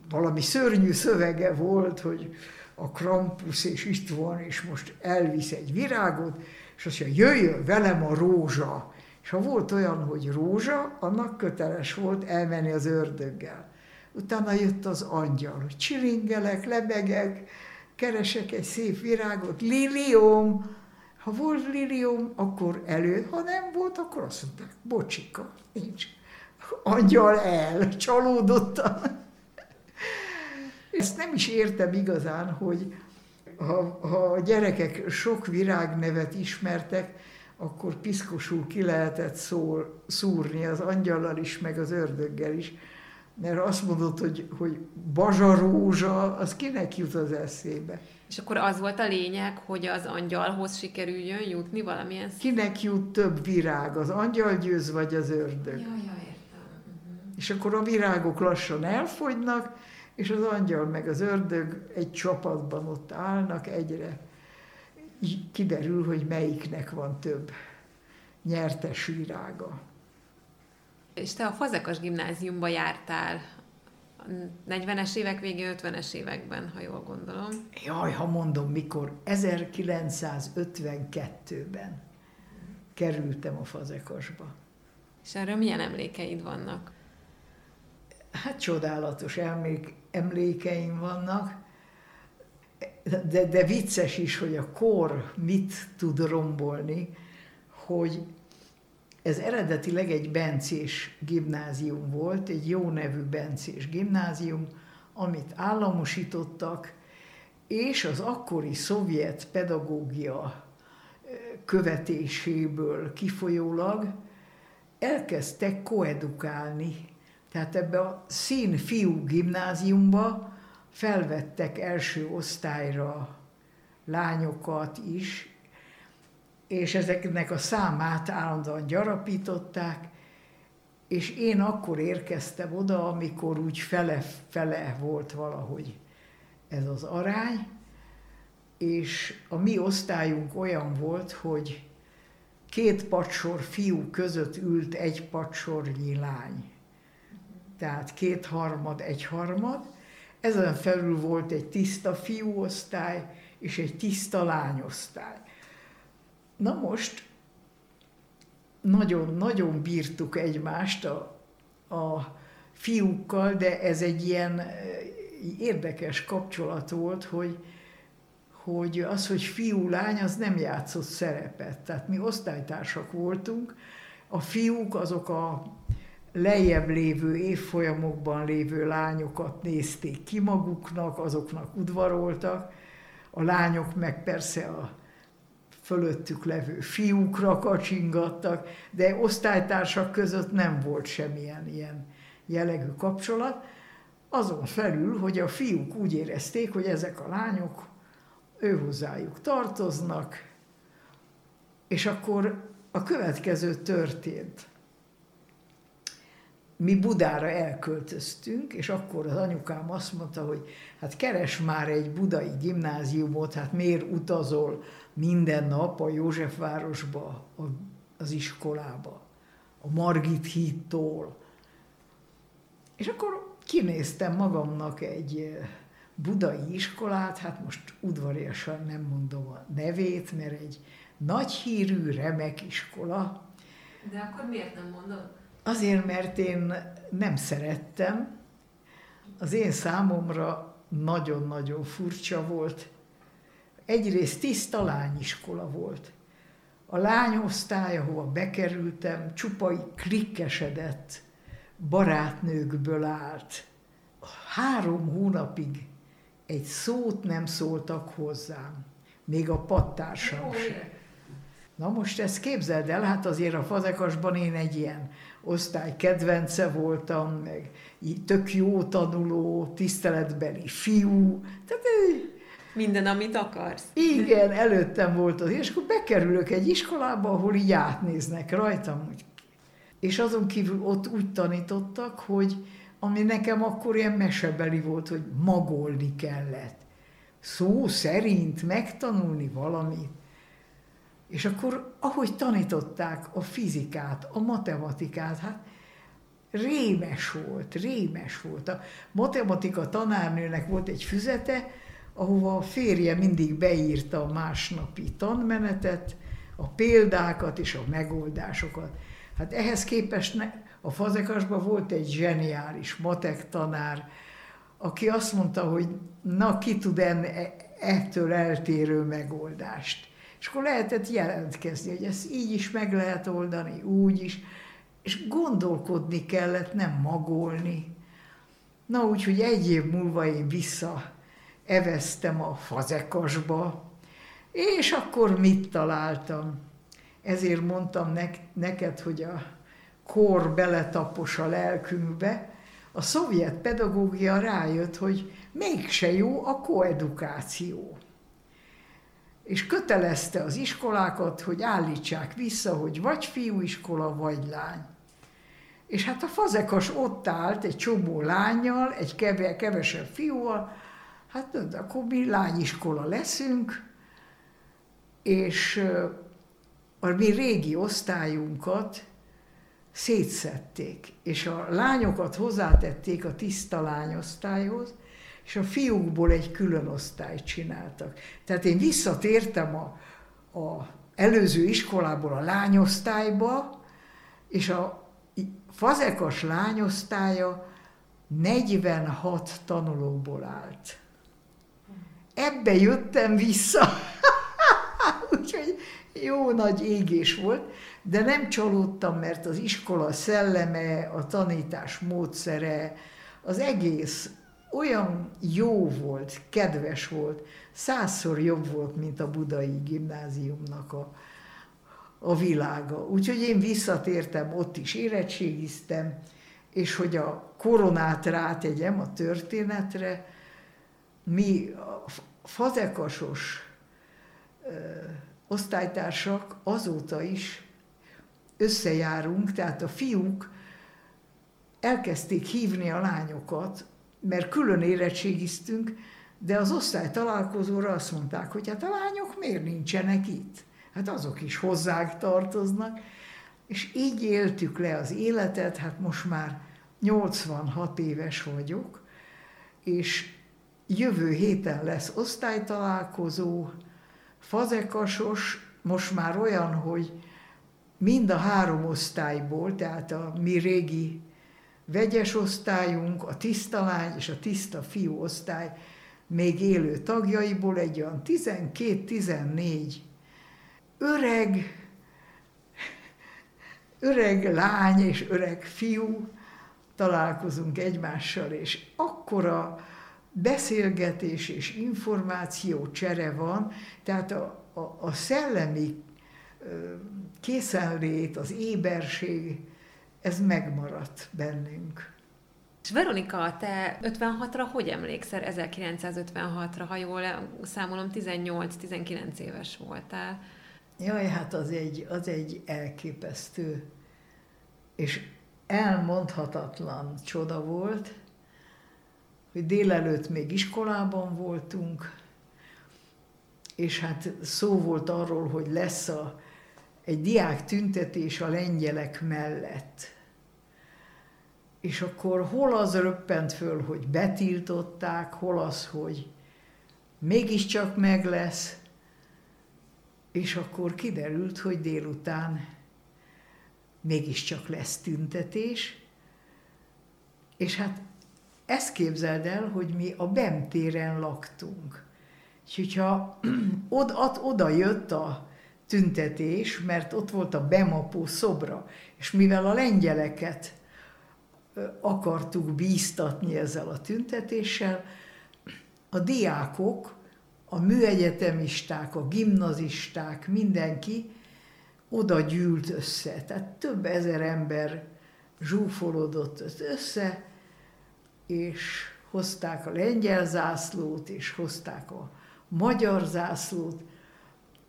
valami szörnyű szövege volt, hogy a Krampus és itt van, és most elvisz egy virágot, és azt mondja, jöjjön velem a rózsa. És ha volt olyan, hogy rózsa, annak köteles volt elmenni az ördöggel. Utána jött az angyal, hogy csiringelek, lebegek, keresek egy szép virágot, lilium. Ha volt lilium, akkor elő, ha nem volt, akkor azt mondták, bocsika, nincs. Angyal el, csalódottan. Ezt nem is értem igazán, hogy ha, ha a gyerekek sok virágnevet ismertek, akkor piszkosul ki lehetett szól, szúrni az angyallal is, meg az ördöggel is. Mert azt mondod, hogy, hogy bazsarózsa, az kinek jut az eszébe? És akkor az volt a lényeg, hogy az angyalhoz sikerüljön jutni valamilyen szó? Kinek jut több virág, az angyal győz vagy az ördög? Ja, ja, értem. Uh-huh. És akkor a virágok lassan elfogynak, és az angyal meg az ördög egy csapatban ott állnak, egyre kiderül, hogy melyiknek van több nyertes virága. És te a Fazekas gimnáziumba jártál 40-es évek végén, 50-es években, ha jól gondolom. Jaj, ha mondom, mikor 1952-ben kerültem a Fazekasba. És erről milyen emlékeid vannak? Hát csodálatos emlék, emlékeim vannak, de, de vicces is, hogy a kor mit tud rombolni, hogy ez eredetileg egy bencés gimnázium volt, egy jó nevű bencés gimnázium, amit államosítottak, és az akkori szovjet pedagógia követéséből kifolyólag elkezdtek koedukálni. Tehát ebbe a szín fiú gimnáziumba felvettek első osztályra lányokat is, és ezeknek a számát állandóan gyarapították, és én akkor érkeztem oda, amikor úgy fele-fele volt valahogy ez az arány, és a mi osztályunk olyan volt, hogy két pacsor fiú között ült egy pacsornyi lány tehát kétharmad, egyharmad. Ezen felül volt egy tiszta fiúosztály és egy tiszta lányosztály. Na most nagyon-nagyon bírtuk egymást a, a fiúkkal, de ez egy ilyen eh, érdekes kapcsolat volt, hogy, hogy az, hogy fiú-lány, az nem játszott szerepet. Tehát mi osztálytársak voltunk, a fiúk azok a lejjebb lévő évfolyamokban lévő lányokat nézték ki maguknak, azoknak udvaroltak, a lányok meg persze a fölöttük levő fiúkra kacsingattak, de osztálytársak között nem volt semmilyen ilyen jellegű kapcsolat. Azon felül, hogy a fiúk úgy érezték, hogy ezek a lányok ő hozzájuk tartoznak, és akkor a következő történt. Mi Budára elköltöztünk, és akkor az anyukám azt mondta, hogy hát keres már egy budai gimnáziumot, hát miért utazol minden nap a Józsefvárosba, az iskolába, a Margit hídtól. És akkor kinéztem magamnak egy eh, budai iskolát, hát most udvariasan nem mondom a nevét, mert egy nagy hírű, remek iskola. De akkor miért nem mondod? Azért, mert én nem szerettem. Az én számomra nagyon-nagyon furcsa volt. Egyrészt tiszta lányiskola volt. A lányosztály, ahova bekerültem, csupai klikkesedett barátnőkből állt. Három hónapig egy szót nem szóltak hozzám, még a pattársam sem. Na most ezt képzeld el, hát azért a fazekasban én egy ilyen osztály kedvence voltam, meg tök jó tanuló, tiszteletbeli fiú. Tehát, Minden, amit akarsz. Igen, előttem volt az, és akkor bekerülök egy iskolába, ahol így átnéznek rajtam. Hogy... És azon kívül ott úgy tanítottak, hogy ami nekem akkor ilyen mesebeli volt, hogy magolni kellett. Szó szerint megtanulni valamit. És akkor, ahogy tanították a fizikát, a matematikát, hát rémes volt, rémes volt. A matematika tanárnőnek volt egy füzete, ahova a férje mindig beírta a másnapi tanmenetet, a példákat és a megoldásokat. Hát ehhez képest ne, a fazekasban volt egy zseniális matek tanár, aki azt mondta, hogy na ki tud enne, ettől eltérő megoldást. És akkor lehetett jelentkezni, hogy ezt így is meg lehet oldani, úgy is, és gondolkodni kellett, nem magolni. Na úgyhogy egy év múlva én vissza eveztem a fazekasba, és akkor mit találtam? Ezért mondtam neked, hogy a kor beletapos a lelkünkbe, a szovjet pedagógia rájött, hogy mégse jó a koedukáció és kötelezte az iskolákat, hogy állítsák vissza, hogy vagy fiúiskola, vagy lány. És hát a fazekas ott állt egy csomó lányjal, egy keve, kevesebb fiúval, hát de akkor mi lányiskola leszünk, és a mi régi osztályunkat szétszették, és a lányokat hozzátették a tiszta lányosztályhoz, és a fiúkból egy külön osztályt csináltak. Tehát én visszatértem a, a előző iskolából a lányosztályba, és a fazekas lányosztálya 46 tanulóból állt. Ebbe jöttem vissza. Úgyhogy jó nagy égés volt, de nem csalódtam, mert az iskola szelleme, a tanítás módszere, az egész olyan jó volt, kedves volt, százszor jobb volt, mint a budai gimnáziumnak a, a világa. Úgyhogy én visszatértem, ott is érettségiztem, és hogy a koronát rátegyem a történetre, mi a fazekasos ö, osztálytársak azóta is összejárunk, tehát a fiúk elkezdték hívni a lányokat mert külön érettségiztünk, de az osztály találkozóra azt mondták, hogy hát a lányok miért nincsenek itt? Hát azok is hozzák tartoznak. És így éltük le az életet, hát most már 86 éves vagyok, és jövő héten lesz osztálytalálkozó, fazekasos, most már olyan, hogy mind a három osztályból, tehát a mi régi vegyes osztályunk, a tiszta lány és a tiszta fiú osztály még élő tagjaiból egy olyan 12-14 öreg, öreg lány és öreg fiú találkozunk egymással, és akkora beszélgetés és információ csere van, tehát a, a, a szellemi készenlét, az éberség, ez megmaradt bennünk. És Veronika, te 56-ra hogy emlékszel, 1956-ra, ha jól számolom, 18-19 éves voltál? Jaj, hát az egy, az egy elképesztő és elmondhatatlan csoda volt, hogy délelőtt még iskolában voltunk, és hát szó volt arról, hogy lesz a, egy diák tüntetés a lengyelek mellett. És akkor hol az röppent föl, hogy betiltották, hol az, hogy mégiscsak meg lesz, és akkor kiderült, hogy délután mégiscsak lesz tüntetés, és hát ezt képzeld el, hogy mi a BEM téren laktunk. És hogyha oda, oda jött a tüntetés, mert ott volt a Bemapó szobra, és mivel a lengyeleket akartuk bíztatni ezzel a tüntetéssel, a diákok, a műegyetemisták, a gimnazisták, mindenki oda gyűlt össze. Tehát több ezer ember zsúfolódott össze, és hozták a lengyel zászlót, és hozták a magyar zászlót,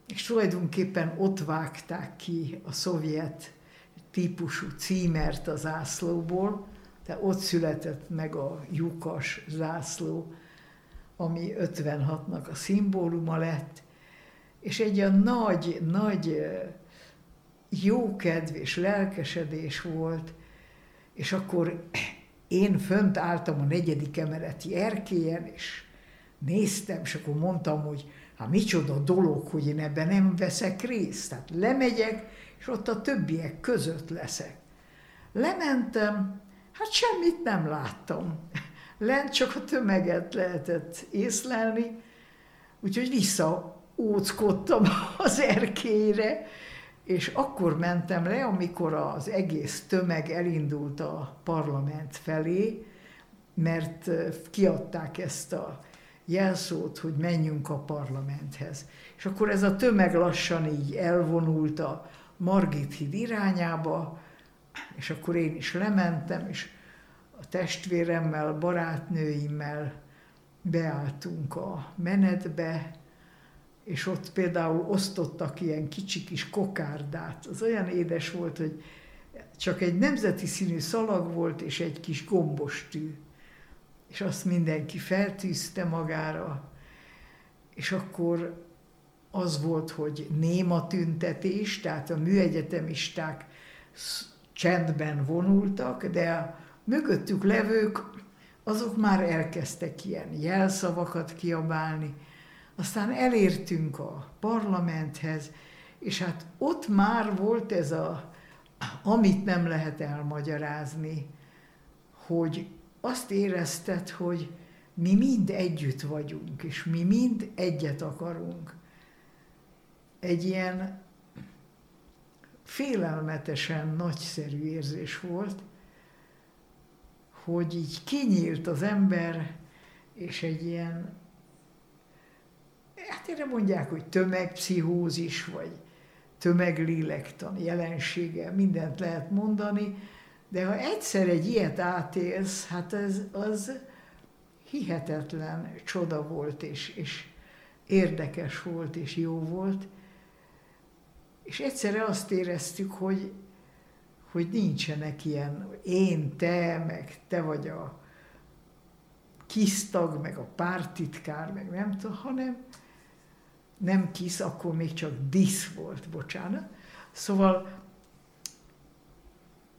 és tulajdonképpen ott vágták ki a szovjet típusú címert a zászlóból, de ott született meg a lyukas zászló, ami 56-nak a szimbóluma lett, és egy olyan nagy, nagy jókedv és lelkesedés volt, és akkor én fönt álltam a negyedik emeleti erkélyen, és néztem, és akkor mondtam, hogy hát micsoda dolog, hogy én ebben nem veszek részt. Tehát lemegyek, és ott a többiek között leszek. Lementem, hát semmit nem láttam. Lent csak a tömeget lehetett észlelni, úgyhogy visszaóckodtam az erkélyre, és akkor mentem le, amikor az egész tömeg elindult a parlament felé, mert kiadták ezt a jelszót, hogy menjünk a parlamenthez. És akkor ez a tömeg lassan így elvonult a Margit híd irányába, és akkor én is lementem, és a testvéremmel, barátnőimmel beálltunk a menetbe, és ott például osztottak ilyen kicsi kis kokárdát. Az olyan édes volt, hogy csak egy nemzeti színű szalag volt, és egy kis gombos tű. És azt mindenki feltűzte magára, és akkor az volt, hogy néma tüntetés, tehát a műegyetemisták csendben vonultak, de a mögöttük levők, azok már elkezdtek ilyen jelszavakat kiabálni, aztán elértünk a parlamenthez, és hát ott már volt ez a, amit nem lehet elmagyarázni, hogy azt érezted, hogy mi mind együtt vagyunk, és mi mind egyet akarunk. Egy ilyen félelmetesen nagyszerű érzés volt, hogy így kinyílt az ember, és egy ilyen hát erre mondják, hogy tömegpszichózis, vagy tömeglélektan jelensége, mindent lehet mondani, de ha egyszer egy ilyet átélsz, hát ez, az hihetetlen csoda volt, és, és érdekes volt, és jó volt. És egyszerre azt éreztük, hogy, hogy nincsenek ilyen én, te, meg te vagy a kisztag, meg a pártitkár, meg nem tudom, hanem nem kis, akkor még csak disz volt, bocsánat. Szóval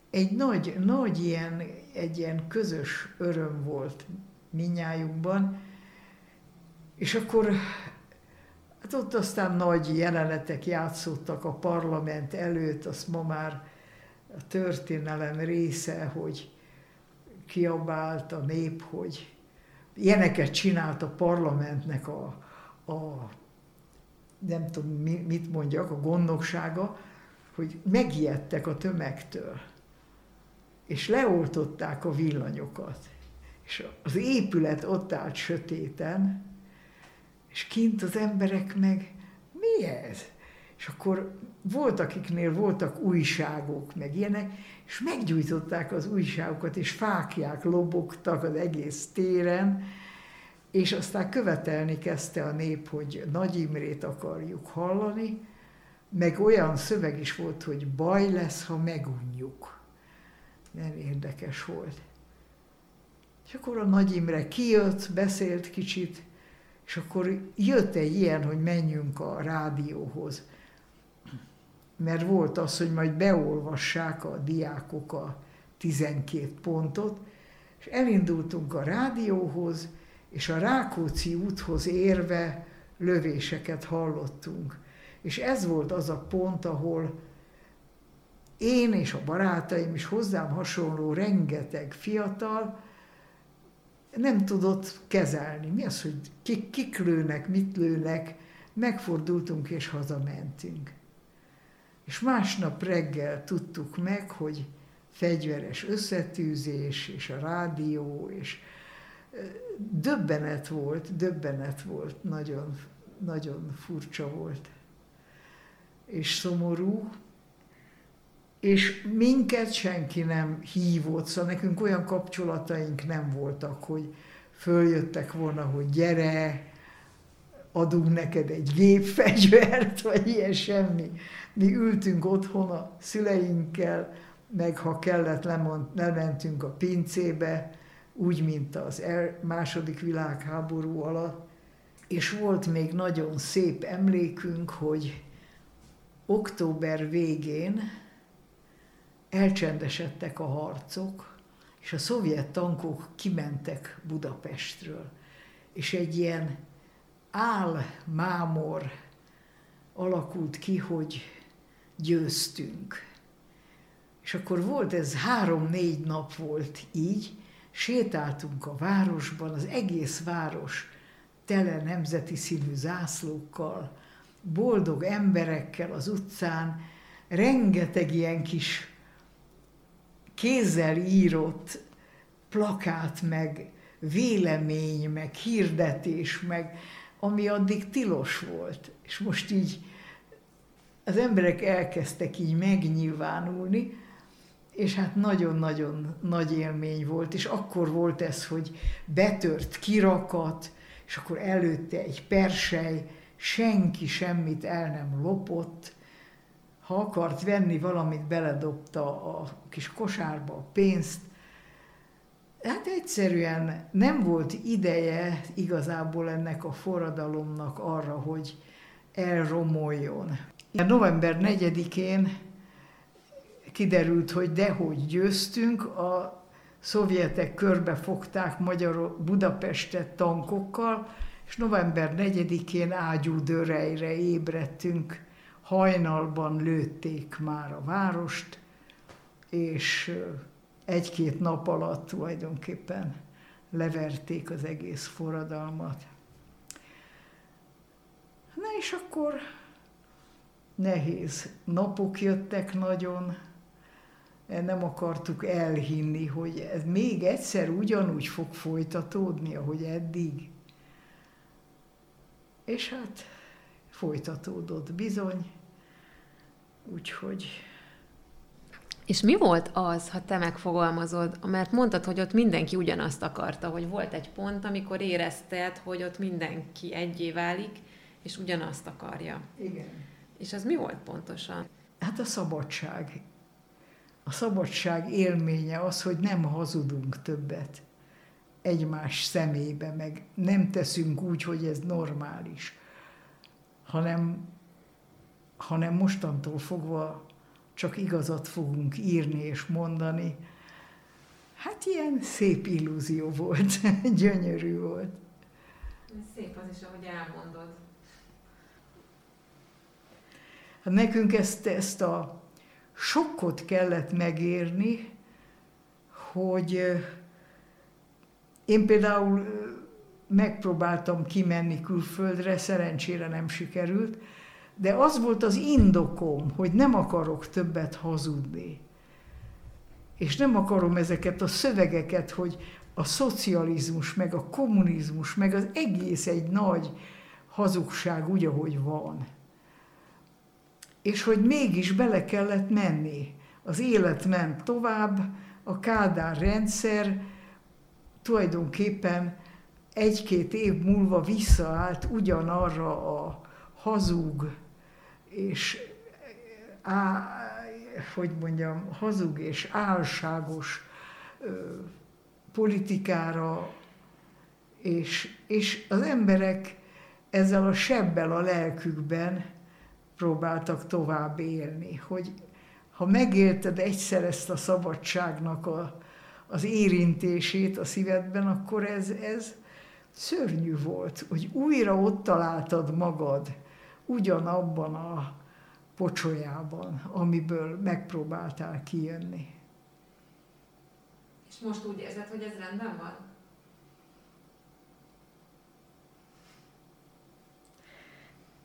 egy nagy, nagy ilyen, egy ilyen közös öröm volt minnyájunkban, és akkor hát ott aztán nagy jelenetek játszottak a parlament előtt, azt ma már a történelem része, hogy kiabált a nép, hogy ilyeneket csinált a parlamentnek a, a nem tudom mit mondjak, a gondnoksága, hogy megijedtek a tömegtől, és leoltották a villanyokat. És az épület ott állt sötéten, és kint az emberek meg mi ez? És akkor volt, akiknél voltak újságok, meg ilyenek, és meggyújtották az újságokat, és fákják lobogtak az egész téren, és aztán követelni kezdte a nép, hogy Nagy Imrét akarjuk hallani, meg olyan szöveg is volt, hogy baj lesz, ha megunjuk. Nem érdekes volt. És akkor a Nagy Imre kijött, beszélt kicsit, és akkor jött egy ilyen, hogy menjünk a rádióhoz. Mert volt az, hogy majd beolvassák a diákok a 12 pontot, és elindultunk a rádióhoz, és a Rákóczi úthoz érve lövéseket hallottunk. És ez volt az a pont, ahol én és a barátaim és hozzám hasonló rengeteg fiatal nem tudott kezelni. Mi az, hogy kik, kik lőnek, mit lőnek, megfordultunk és hazamentünk. És másnap reggel tudtuk meg, hogy fegyveres összetűzés, és a rádió, és döbbenet volt, döbbenet volt, nagyon, nagyon furcsa volt, és szomorú, és minket senki nem hívott, szóval nekünk olyan kapcsolataink nem voltak, hogy följöttek volna, hogy gyere, adunk neked egy gépfegyvert, vagy ilyen semmi. Mi ültünk otthon a szüleinkkel, meg ha kellett, lemond, lementünk a pincébe, úgy, mint az el, második világháború alatt. És volt még nagyon szép emlékünk, hogy október végén elcsendesedtek a harcok, és a szovjet tankok kimentek Budapestről. És egy ilyen álmámor alakult ki, hogy győztünk. És akkor volt ez három-négy nap volt így, sétáltunk a városban, az egész város tele nemzeti színű zászlókkal, boldog emberekkel az utcán, rengeteg ilyen kis kézzel írott plakát, meg vélemény, meg hirdetés, meg ami addig tilos volt. És most így az emberek elkezdtek így megnyilvánulni, és hát nagyon-nagyon nagy élmény volt, és akkor volt ez, hogy betört kirakat, és akkor előtte egy persely, senki semmit el nem lopott, ha akart venni valamit, beledobta a kis kosárba a pénzt. Hát egyszerűen nem volt ideje igazából ennek a forradalomnak arra, hogy elromoljon. November 4-én kiderült, hogy dehogy győztünk, a szovjetek körbefogták Magyar Budapestet tankokkal, és november 4-én ágyú dörejre ébredtünk, hajnalban lőtték már a várost, és egy-két nap alatt tulajdonképpen leverték az egész forradalmat. Na és akkor nehéz napok jöttek nagyon, nem akartuk elhinni, hogy ez még egyszer ugyanúgy fog folytatódni, ahogy eddig. És hát folytatódott bizony, úgyhogy... És mi volt az, ha te megfogalmazod, mert mondtad, hogy ott mindenki ugyanazt akarta, hogy volt egy pont, amikor érezted, hogy ott mindenki egyé válik, és ugyanazt akarja. Igen. És az mi volt pontosan? Hát a szabadság a szabadság élménye az, hogy nem hazudunk többet egymás szemébe, meg nem teszünk úgy, hogy ez normális, hanem, hanem mostantól fogva csak igazat fogunk írni és mondani. Hát ilyen szép illúzió volt, gyönyörű volt. Szép az is, ahogy elmondod. Hát nekünk ezt, ezt a sokkot kellett megérni, hogy én például megpróbáltam kimenni külföldre, szerencsére nem sikerült, de az volt az indokom, hogy nem akarok többet hazudni. És nem akarom ezeket a szövegeket, hogy a szocializmus, meg a kommunizmus, meg az egész egy nagy hazugság úgy, ahogy van. és hogy mégis bele kellett menni. Az élet ment tovább, a Kádár rendszer tulajdonképpen egy-két év múlva visszaállt ugyanarra a hazug és á, hogy mondjam, hazug és álságos ö, politikára, és, és az emberek ezzel a sebbel a lelkükben próbáltak tovább élni, hogy ha megélted egyszer ezt a szabadságnak a, az érintését a szívedben, akkor ez, ez szörnyű volt, hogy újra ott találtad magad, ugyanabban a pocsolyában, amiből megpróbáltál kijönni. És most úgy érzed, hogy ez rendben van?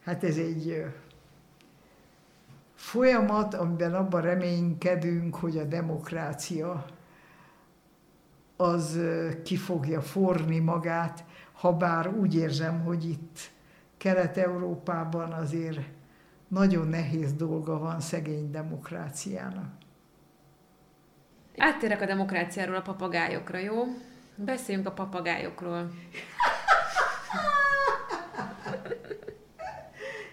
Hát ez egy folyamat, amiben abban reménykedünk, hogy a demokrácia az ki fogja forni magát, ha bár úgy érzem, hogy itt Kelet-Európában azért nagyon nehéz dolga van szegény demokráciának. Áttérek a demokráciáról a papagájokra, jó? Beszéljünk a papagájokról.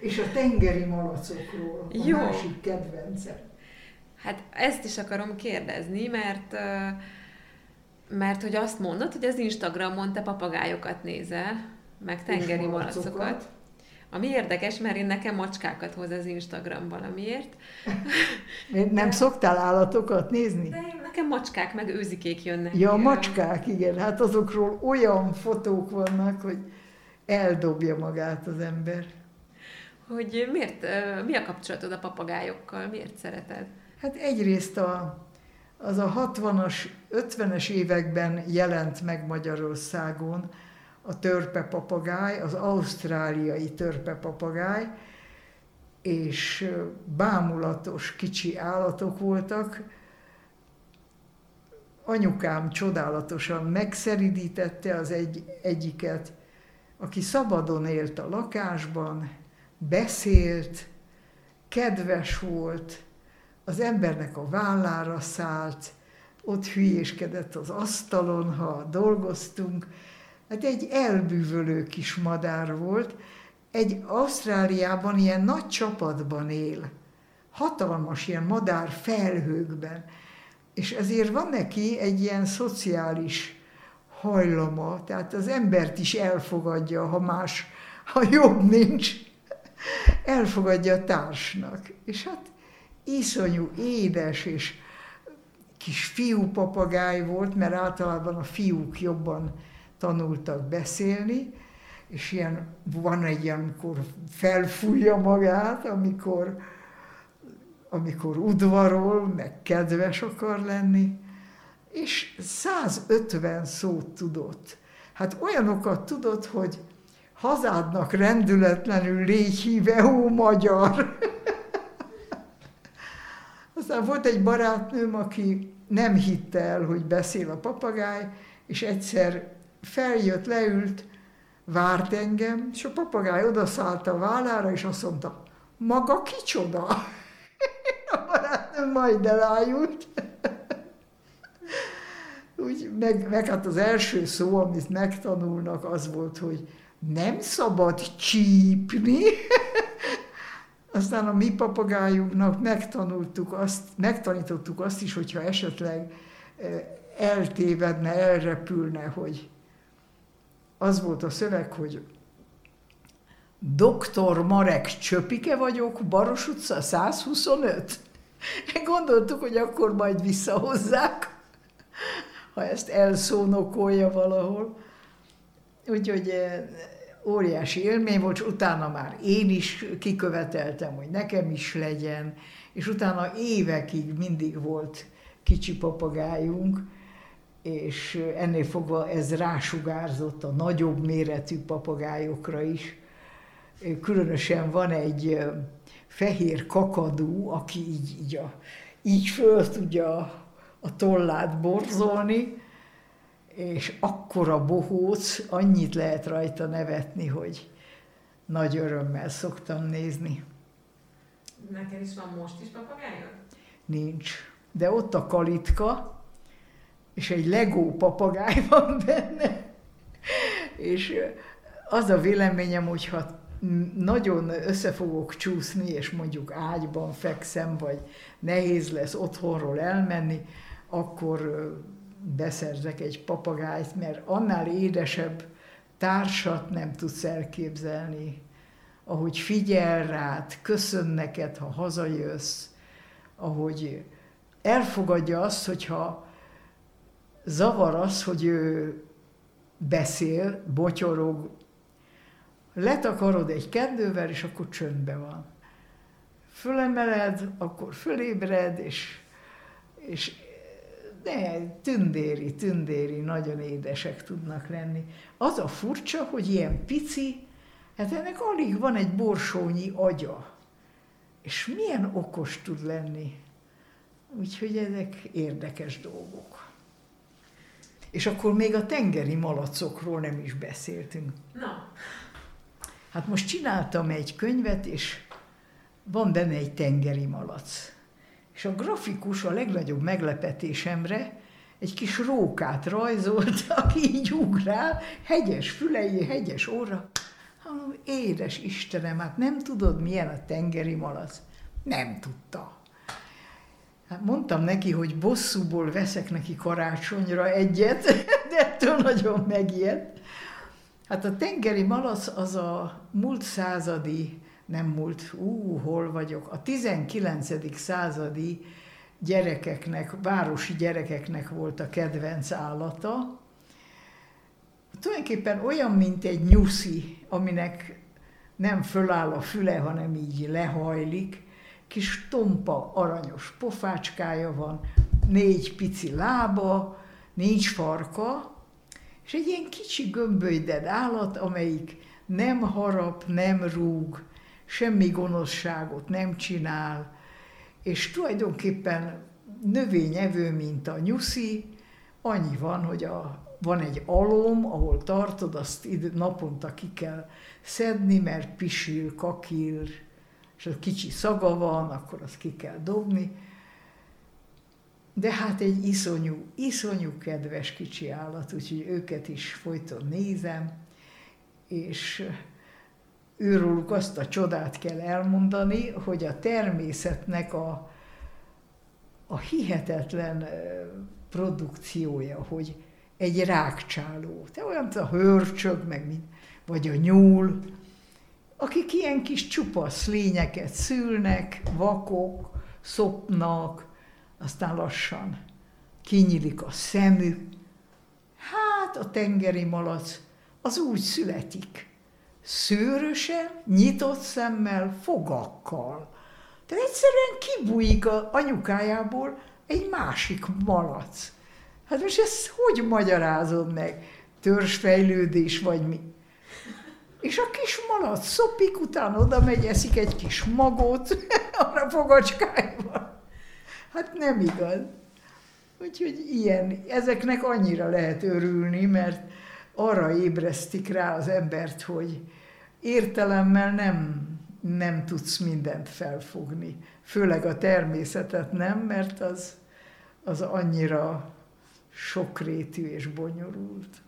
És a tengeri malacokról, a jó. másik kedvencem. Hát ezt is akarom kérdezni, mert mert hogy azt mondod, hogy az Instagramon te papagájokat nézel, meg tengeri malacokat. Ami érdekes, mert én nekem macskákat hoz az Instagram valamiért. Nem De... szoktál állatokat nézni? De én, nekem macskák, meg őzikék jönnek. Ja, jön. macskák, igen. Hát azokról olyan fotók vannak, hogy eldobja magát az ember. Hogy miért, mi a kapcsolatod a papagájokkal? Miért szereted? Hát egyrészt a, az a 60-as, 50-es években jelent meg Magyarországon, a törpepapagáj, az ausztráliai törpepapagáj, és bámulatos kicsi állatok voltak. Anyukám csodálatosan megszeridítette az egy, egyiket, aki szabadon élt a lakásban, beszélt, kedves volt, az embernek a vállára szállt, ott hülyéskedett az asztalon, ha dolgoztunk, Hát egy elbűvölő kis madár volt, egy Ausztráliában ilyen nagy csapatban él, hatalmas ilyen madár felhőkben, és ezért van neki egy ilyen szociális hajlama, tehát az embert is elfogadja, ha más, ha jobb nincs, elfogadja a társnak. És hát iszonyú édes és kis fiú papagáj volt, mert általában a fiúk jobban tanultak beszélni, és ilyen, van egy ilyen, amikor felfújja magát, amikor, amikor udvarol, meg kedves akar lenni, és 150 szót tudott. Hát olyanokat tudott, hogy hazádnak rendületlenül légy híve, ó magyar! Aztán volt egy barátnőm, aki nem hitte el, hogy beszél a papagáj, és egyszer feljött, leült, várt engem, és a papagáj odaszállt a vállára, és azt mondta, maga kicsoda? a barátnőm majd elájult. Úgy, meg, meg hát az első szó, amit megtanulnak, az volt, hogy nem szabad csípni. Aztán a mi papagájunknak megtanultuk azt, megtanítottuk azt is, hogyha esetleg eh, eltévedne, elrepülne, hogy az volt a szöveg, hogy Doktor Marek Csöpike vagyok, Baros utca 125. Gondoltuk, hogy akkor majd visszahozzák, ha ezt elszónokolja valahol. Úgyhogy eh, óriási élmény volt, és utána már én is kiköveteltem, hogy nekem is legyen, és utána évekig mindig volt kicsi papagájunk, és ennél fogva ez rásugárzott a nagyobb méretű papagájokra is. Különösen van egy fehér kakadú, aki így, így, a, így föl tudja a tollát borzolni, és akkora bohóc, annyit lehet rajta nevetni, hogy nagy örömmel szoktam nézni. Neked is van most is papagájod? Nincs. De ott a kalitka, és egy legó papagáj van benne. És az a véleményem, hogyha nagyon össze fogok csúszni, és mondjuk ágyban fekszem, vagy nehéz lesz otthonról elmenni, akkor beszerzek egy papagájt, mert annál édesebb társat nem tudsz elképzelni, ahogy figyel rád, köszön neked, ha hazajössz, ahogy elfogadja azt, hogyha zavar az, hogy ő beszél, botyorog, letakarod egy kendővel, és akkor csöndbe van. Fölemeled, akkor fölébred, és, és de tündéri, tündéri, nagyon édesek tudnak lenni. Az a furcsa, hogy ilyen pici, hát ennek alig van egy borsónyi agya. És milyen okos tud lenni. Úgyhogy ezek érdekes dolgok. És akkor még a tengeri malacokról nem is beszéltünk. Na. Hát most csináltam egy könyvet, és van benne egy tengeri malac. És a grafikus a legnagyobb meglepetésemre egy kis rókát rajzolt, aki így ugrál, hegyes fülei, hegyes óra. Hallom, édes Istenem, hát nem tudod, milyen a tengeri malac? Nem tudta. Hát mondtam neki, hogy bosszúból veszek neki karácsonyra egyet, de ettől nagyon megijedt. Hát a tengeri malac az a múlt századi, nem múlt, ú, hol vagyok, a 19. századi gyerekeknek, városi gyerekeknek volt a kedvenc állata. Tulajdonképpen olyan, mint egy nyuszi, aminek nem föláll a füle, hanem így lehajlik, kis tompa, aranyos pofácskája van, négy pici lába, nincs farka, és egy ilyen kicsi gömbölyded állat, amelyik nem harap, nem rúg, semmi gonoszságot nem csinál, és tulajdonképpen növényevő, mint a nyuszi, annyi van, hogy a, van egy alom, ahol tartod, azt naponta ki kell szedni, mert pisil, kakil, és a kicsi szaga van, akkor azt ki kell dobni. De hát egy iszonyú, iszonyú kedves kicsi állat, úgyhogy őket is folyton nézem, és őróluk azt a csodát kell elmondani, hogy a természetnek a, a hihetetlen produkciója, hogy egy rákcsáló, te olyan, mint a hörcsög, meg mint, vagy a nyúl, akik ilyen kis csupasz lényeket szülnek, vakok, szopnak, aztán lassan kinyílik a szemük. Hát a tengeri malac az úgy születik, szőrösen, nyitott szemmel, fogakkal. Tehát egyszerűen kibújik a anyukájából egy másik malac. Hát most ezt hogy magyarázod meg? Törzsfejlődés vagy mi? És a kis malac szopik, utána oda megy, eszik egy kis magot, arra fogacskájával. Hát nem igaz. Úgyhogy ilyen, ezeknek annyira lehet örülni, mert arra ébresztik rá az embert, hogy értelemmel nem, nem tudsz mindent felfogni. Főleg a természetet nem, mert az, az annyira sokrétű és bonyolult.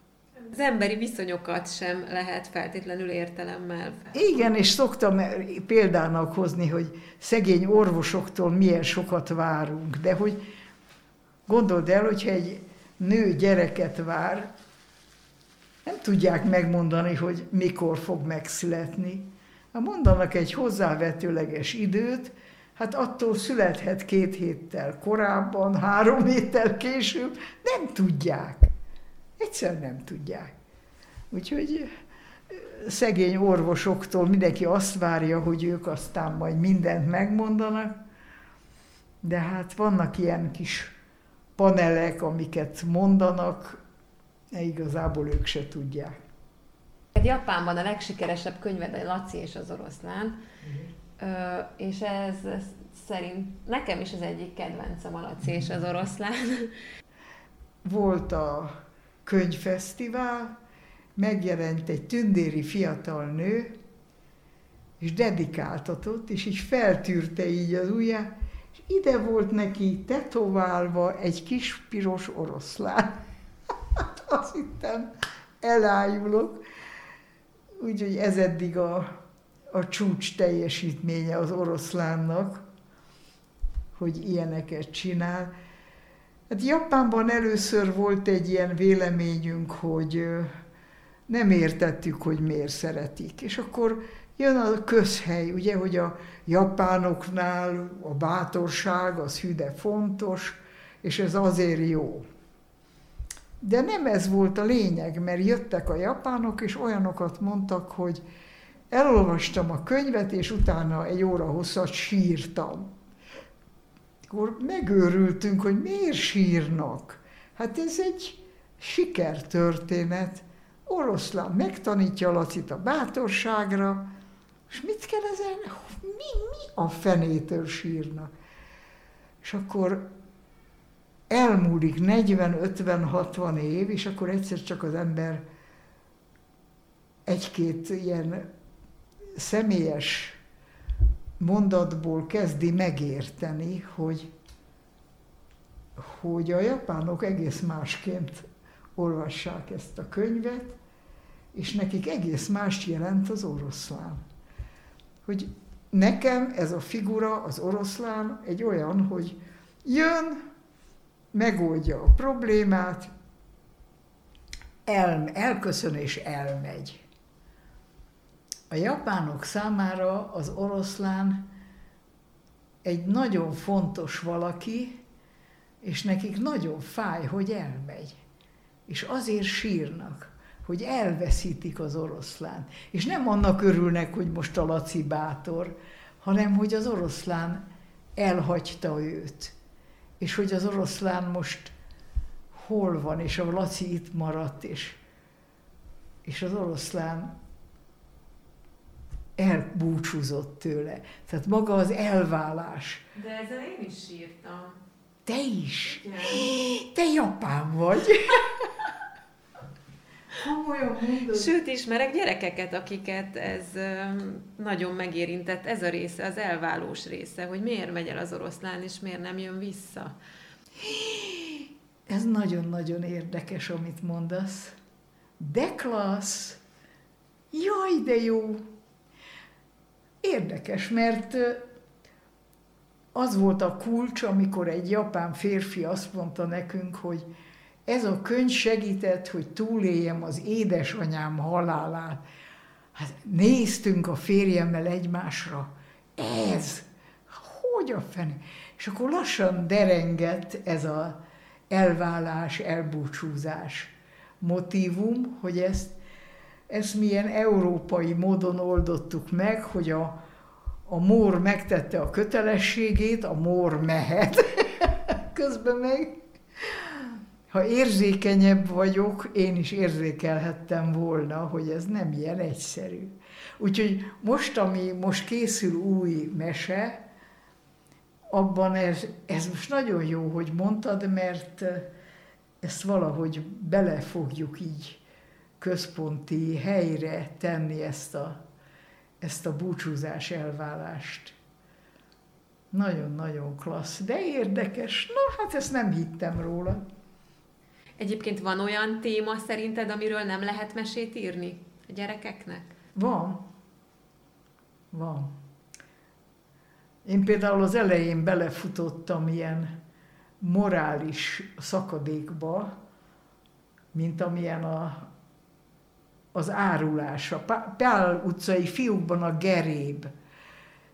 Az emberi viszonyokat sem lehet feltétlenül értelemmel. Igen, és szoktam példának hozni, hogy szegény orvosoktól milyen sokat várunk, de hogy gondold el, hogyha egy nő gyereket vár, nem tudják megmondani, hogy mikor fog megszületni. Ha mondanak egy hozzávetőleges időt, hát attól születhet két héttel korábban, három héttel később, nem tudják. Egyszer nem tudják. Úgyhogy szegény orvosoktól mindenki azt várja, hogy ők aztán majd mindent megmondanak, de hát vannak ilyen kis panelek, amiket mondanak, de igazából ők se tudják. Japánban a legsikeresebb könyved a Laci és az oroszlán, uh-huh. és ez, ez szerint nekem is az egyik kedvencem a Laci és az oroszlán. Volt a könyvfesztivál, megjelent egy tündéri fiatal nő, és dedikáltatott, és így feltűrte így az ujját, és ide volt neki tetoválva egy kis piros oroszlán. Hát azt hittem, elájulok. Úgyhogy ez eddig a, a csúcs teljesítménye az oroszlánnak, hogy ilyeneket csinál. Hát Japánban először volt egy ilyen véleményünk, hogy nem értettük, hogy miért szeretik. És akkor jön a közhely, ugye, hogy a japánoknál a bátorság az hüde fontos, és ez azért jó. De nem ez volt a lényeg, mert jöttek a japánok, és olyanokat mondtak, hogy elolvastam a könyvet, és utána egy óra hosszat sírtam. Akkor megőrültünk, hogy miért sírnak. Hát ez egy sikertörténet. Oroszlán megtanítja Lacit a bátorságra, és mit kell ezen? Mi, mi a fenétől sírnak? És akkor elmúlik 40-50-60 év, és akkor egyszer csak az ember egy-két ilyen személyes mondatból kezdi megérteni, hogy, hogy a japánok egész másként olvassák ezt a könyvet, és nekik egész más jelent az oroszlán. Hogy nekem ez a figura, az oroszlán egy olyan, hogy jön, megoldja a problémát, el, elköszön és elmegy. A japánok számára az oroszlán egy nagyon fontos valaki, és nekik nagyon fáj, hogy elmegy. És azért sírnak, hogy elveszítik az oroszlán. És nem annak örülnek, hogy most a Laci bátor, hanem hogy az oroszlán elhagyta őt és hogy az oroszlán most hol van, és a Laci itt maradt, és, és az oroszlán elbúcsúzott tőle. Tehát maga az elválás. De ezzel én is sírtam. Te is? Igen. Te japán vagy. Komolyan mondod. Sőt, ismerek gyerekeket, akiket ez nagyon megérintett, ez a része, az elválós része, hogy miért megy el az oroszlán, és miért nem jön vissza. Ez nagyon-nagyon érdekes, amit mondasz. De klassz! Jaj, de jó! Érdekes, mert az volt a kulcs, amikor egy japán férfi azt mondta nekünk, hogy ez a könyv segített, hogy túléljem az édesanyám halálát. Hát néztünk a férjemmel egymásra. Ez! Hogy a fene? És akkor lassan derengett ez a elválás, elbúcsúzás motivum, hogy ezt, ezt milyen európai módon oldottuk meg, hogy a, a mór megtette a kötelességét, a mór mehet. Közben meg ha érzékenyebb vagyok, én is érzékelhettem volna, hogy ez nem ilyen egyszerű. Úgyhogy most, ami most készül új mese, abban ez, ez most nagyon jó, hogy mondtad, mert ezt valahogy bele fogjuk így központi helyre tenni ezt a, ezt a búcsúzás elválást. Nagyon-nagyon klassz, de érdekes. Na, hát ezt nem hittem róla. Egyébként van olyan téma szerinted, amiről nem lehet mesét írni a gyerekeknek? Van. Van. Én például az elején belefutottam ilyen morális szakadékba, mint amilyen a, az árulás. A Pál utcai fiúkban a geréb.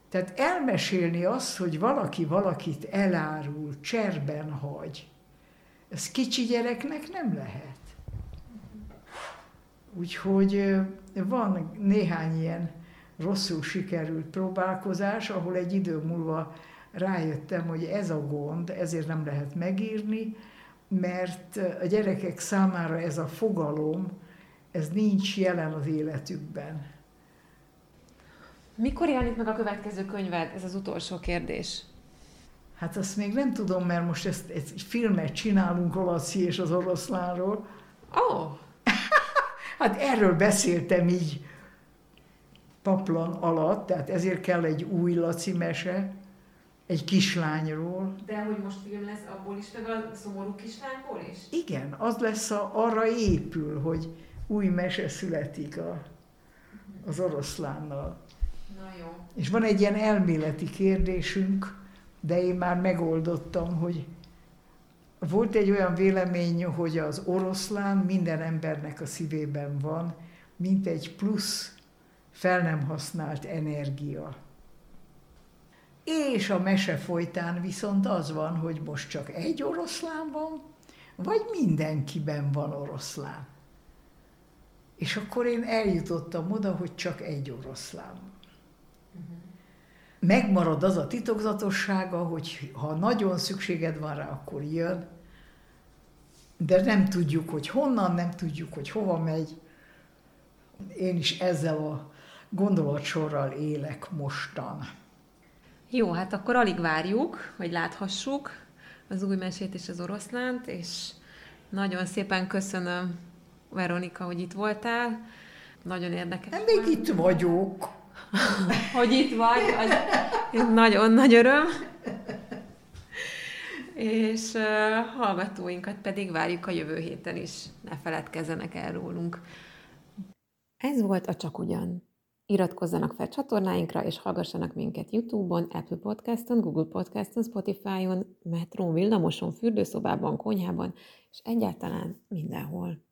Tehát elmesélni azt, hogy valaki valakit elárul, cserben hagy, ez kicsi gyereknek nem lehet. Úgyhogy van néhány ilyen rosszul sikerült próbálkozás, ahol egy idő múlva rájöttem, hogy ez a gond, ezért nem lehet megírni, mert a gyerekek számára ez a fogalom, ez nincs jelen az életükben. Mikor jelenik meg a következő könyved? Ez az utolsó kérdés. Hát azt még nem tudom, mert most ezt, egy filmet csinálunk a Laci és az oroszlánról. Ó! Oh. hát erről beszéltem így paplan alatt, tehát ezért kell egy új Laci mese, egy kislányról. De hogy most film lesz abból is, meg a szomorú kislányból is? Igen, az lesz, a, arra épül, hogy új mese születik a, az oroszlánnal. Na jó. És van egy ilyen elméleti kérdésünk, de én már megoldottam, hogy volt egy olyan vélemény, hogy az oroszlán minden embernek a szívében van, mint egy plusz fel nem használt energia. És a mese folytán viszont az van, hogy most csak egy oroszlán van, vagy mindenkiben van oroszlán. És akkor én eljutottam oda, hogy csak egy oroszlán van. Megmarad az a titokzatossága, hogy ha nagyon szükséged van rá, akkor jön, de nem tudjuk, hogy honnan, nem tudjuk, hogy hova megy. Én is ezzel a gondolatsorral élek mostan. Jó, hát akkor alig várjuk, hogy láthassuk az új mesét és az oroszlánt, és nagyon szépen köszönöm, Veronika, hogy itt voltál. Nagyon érdekes. Nem, még itt vagyok. hogy itt vagy, az nagyon nagy öröm. És uh, hallgatóinkat pedig várjuk a jövő héten is. Ne feledkezzenek el rólunk. Ez volt a Csak Ugyan. Iratkozzanak fel csatornáinkra, és hallgassanak minket YouTube-on, Apple Podcast-on, Google Podcast-on, Spotify-on, metrón, villamoson, fürdőszobában, konyhában, és egyáltalán mindenhol.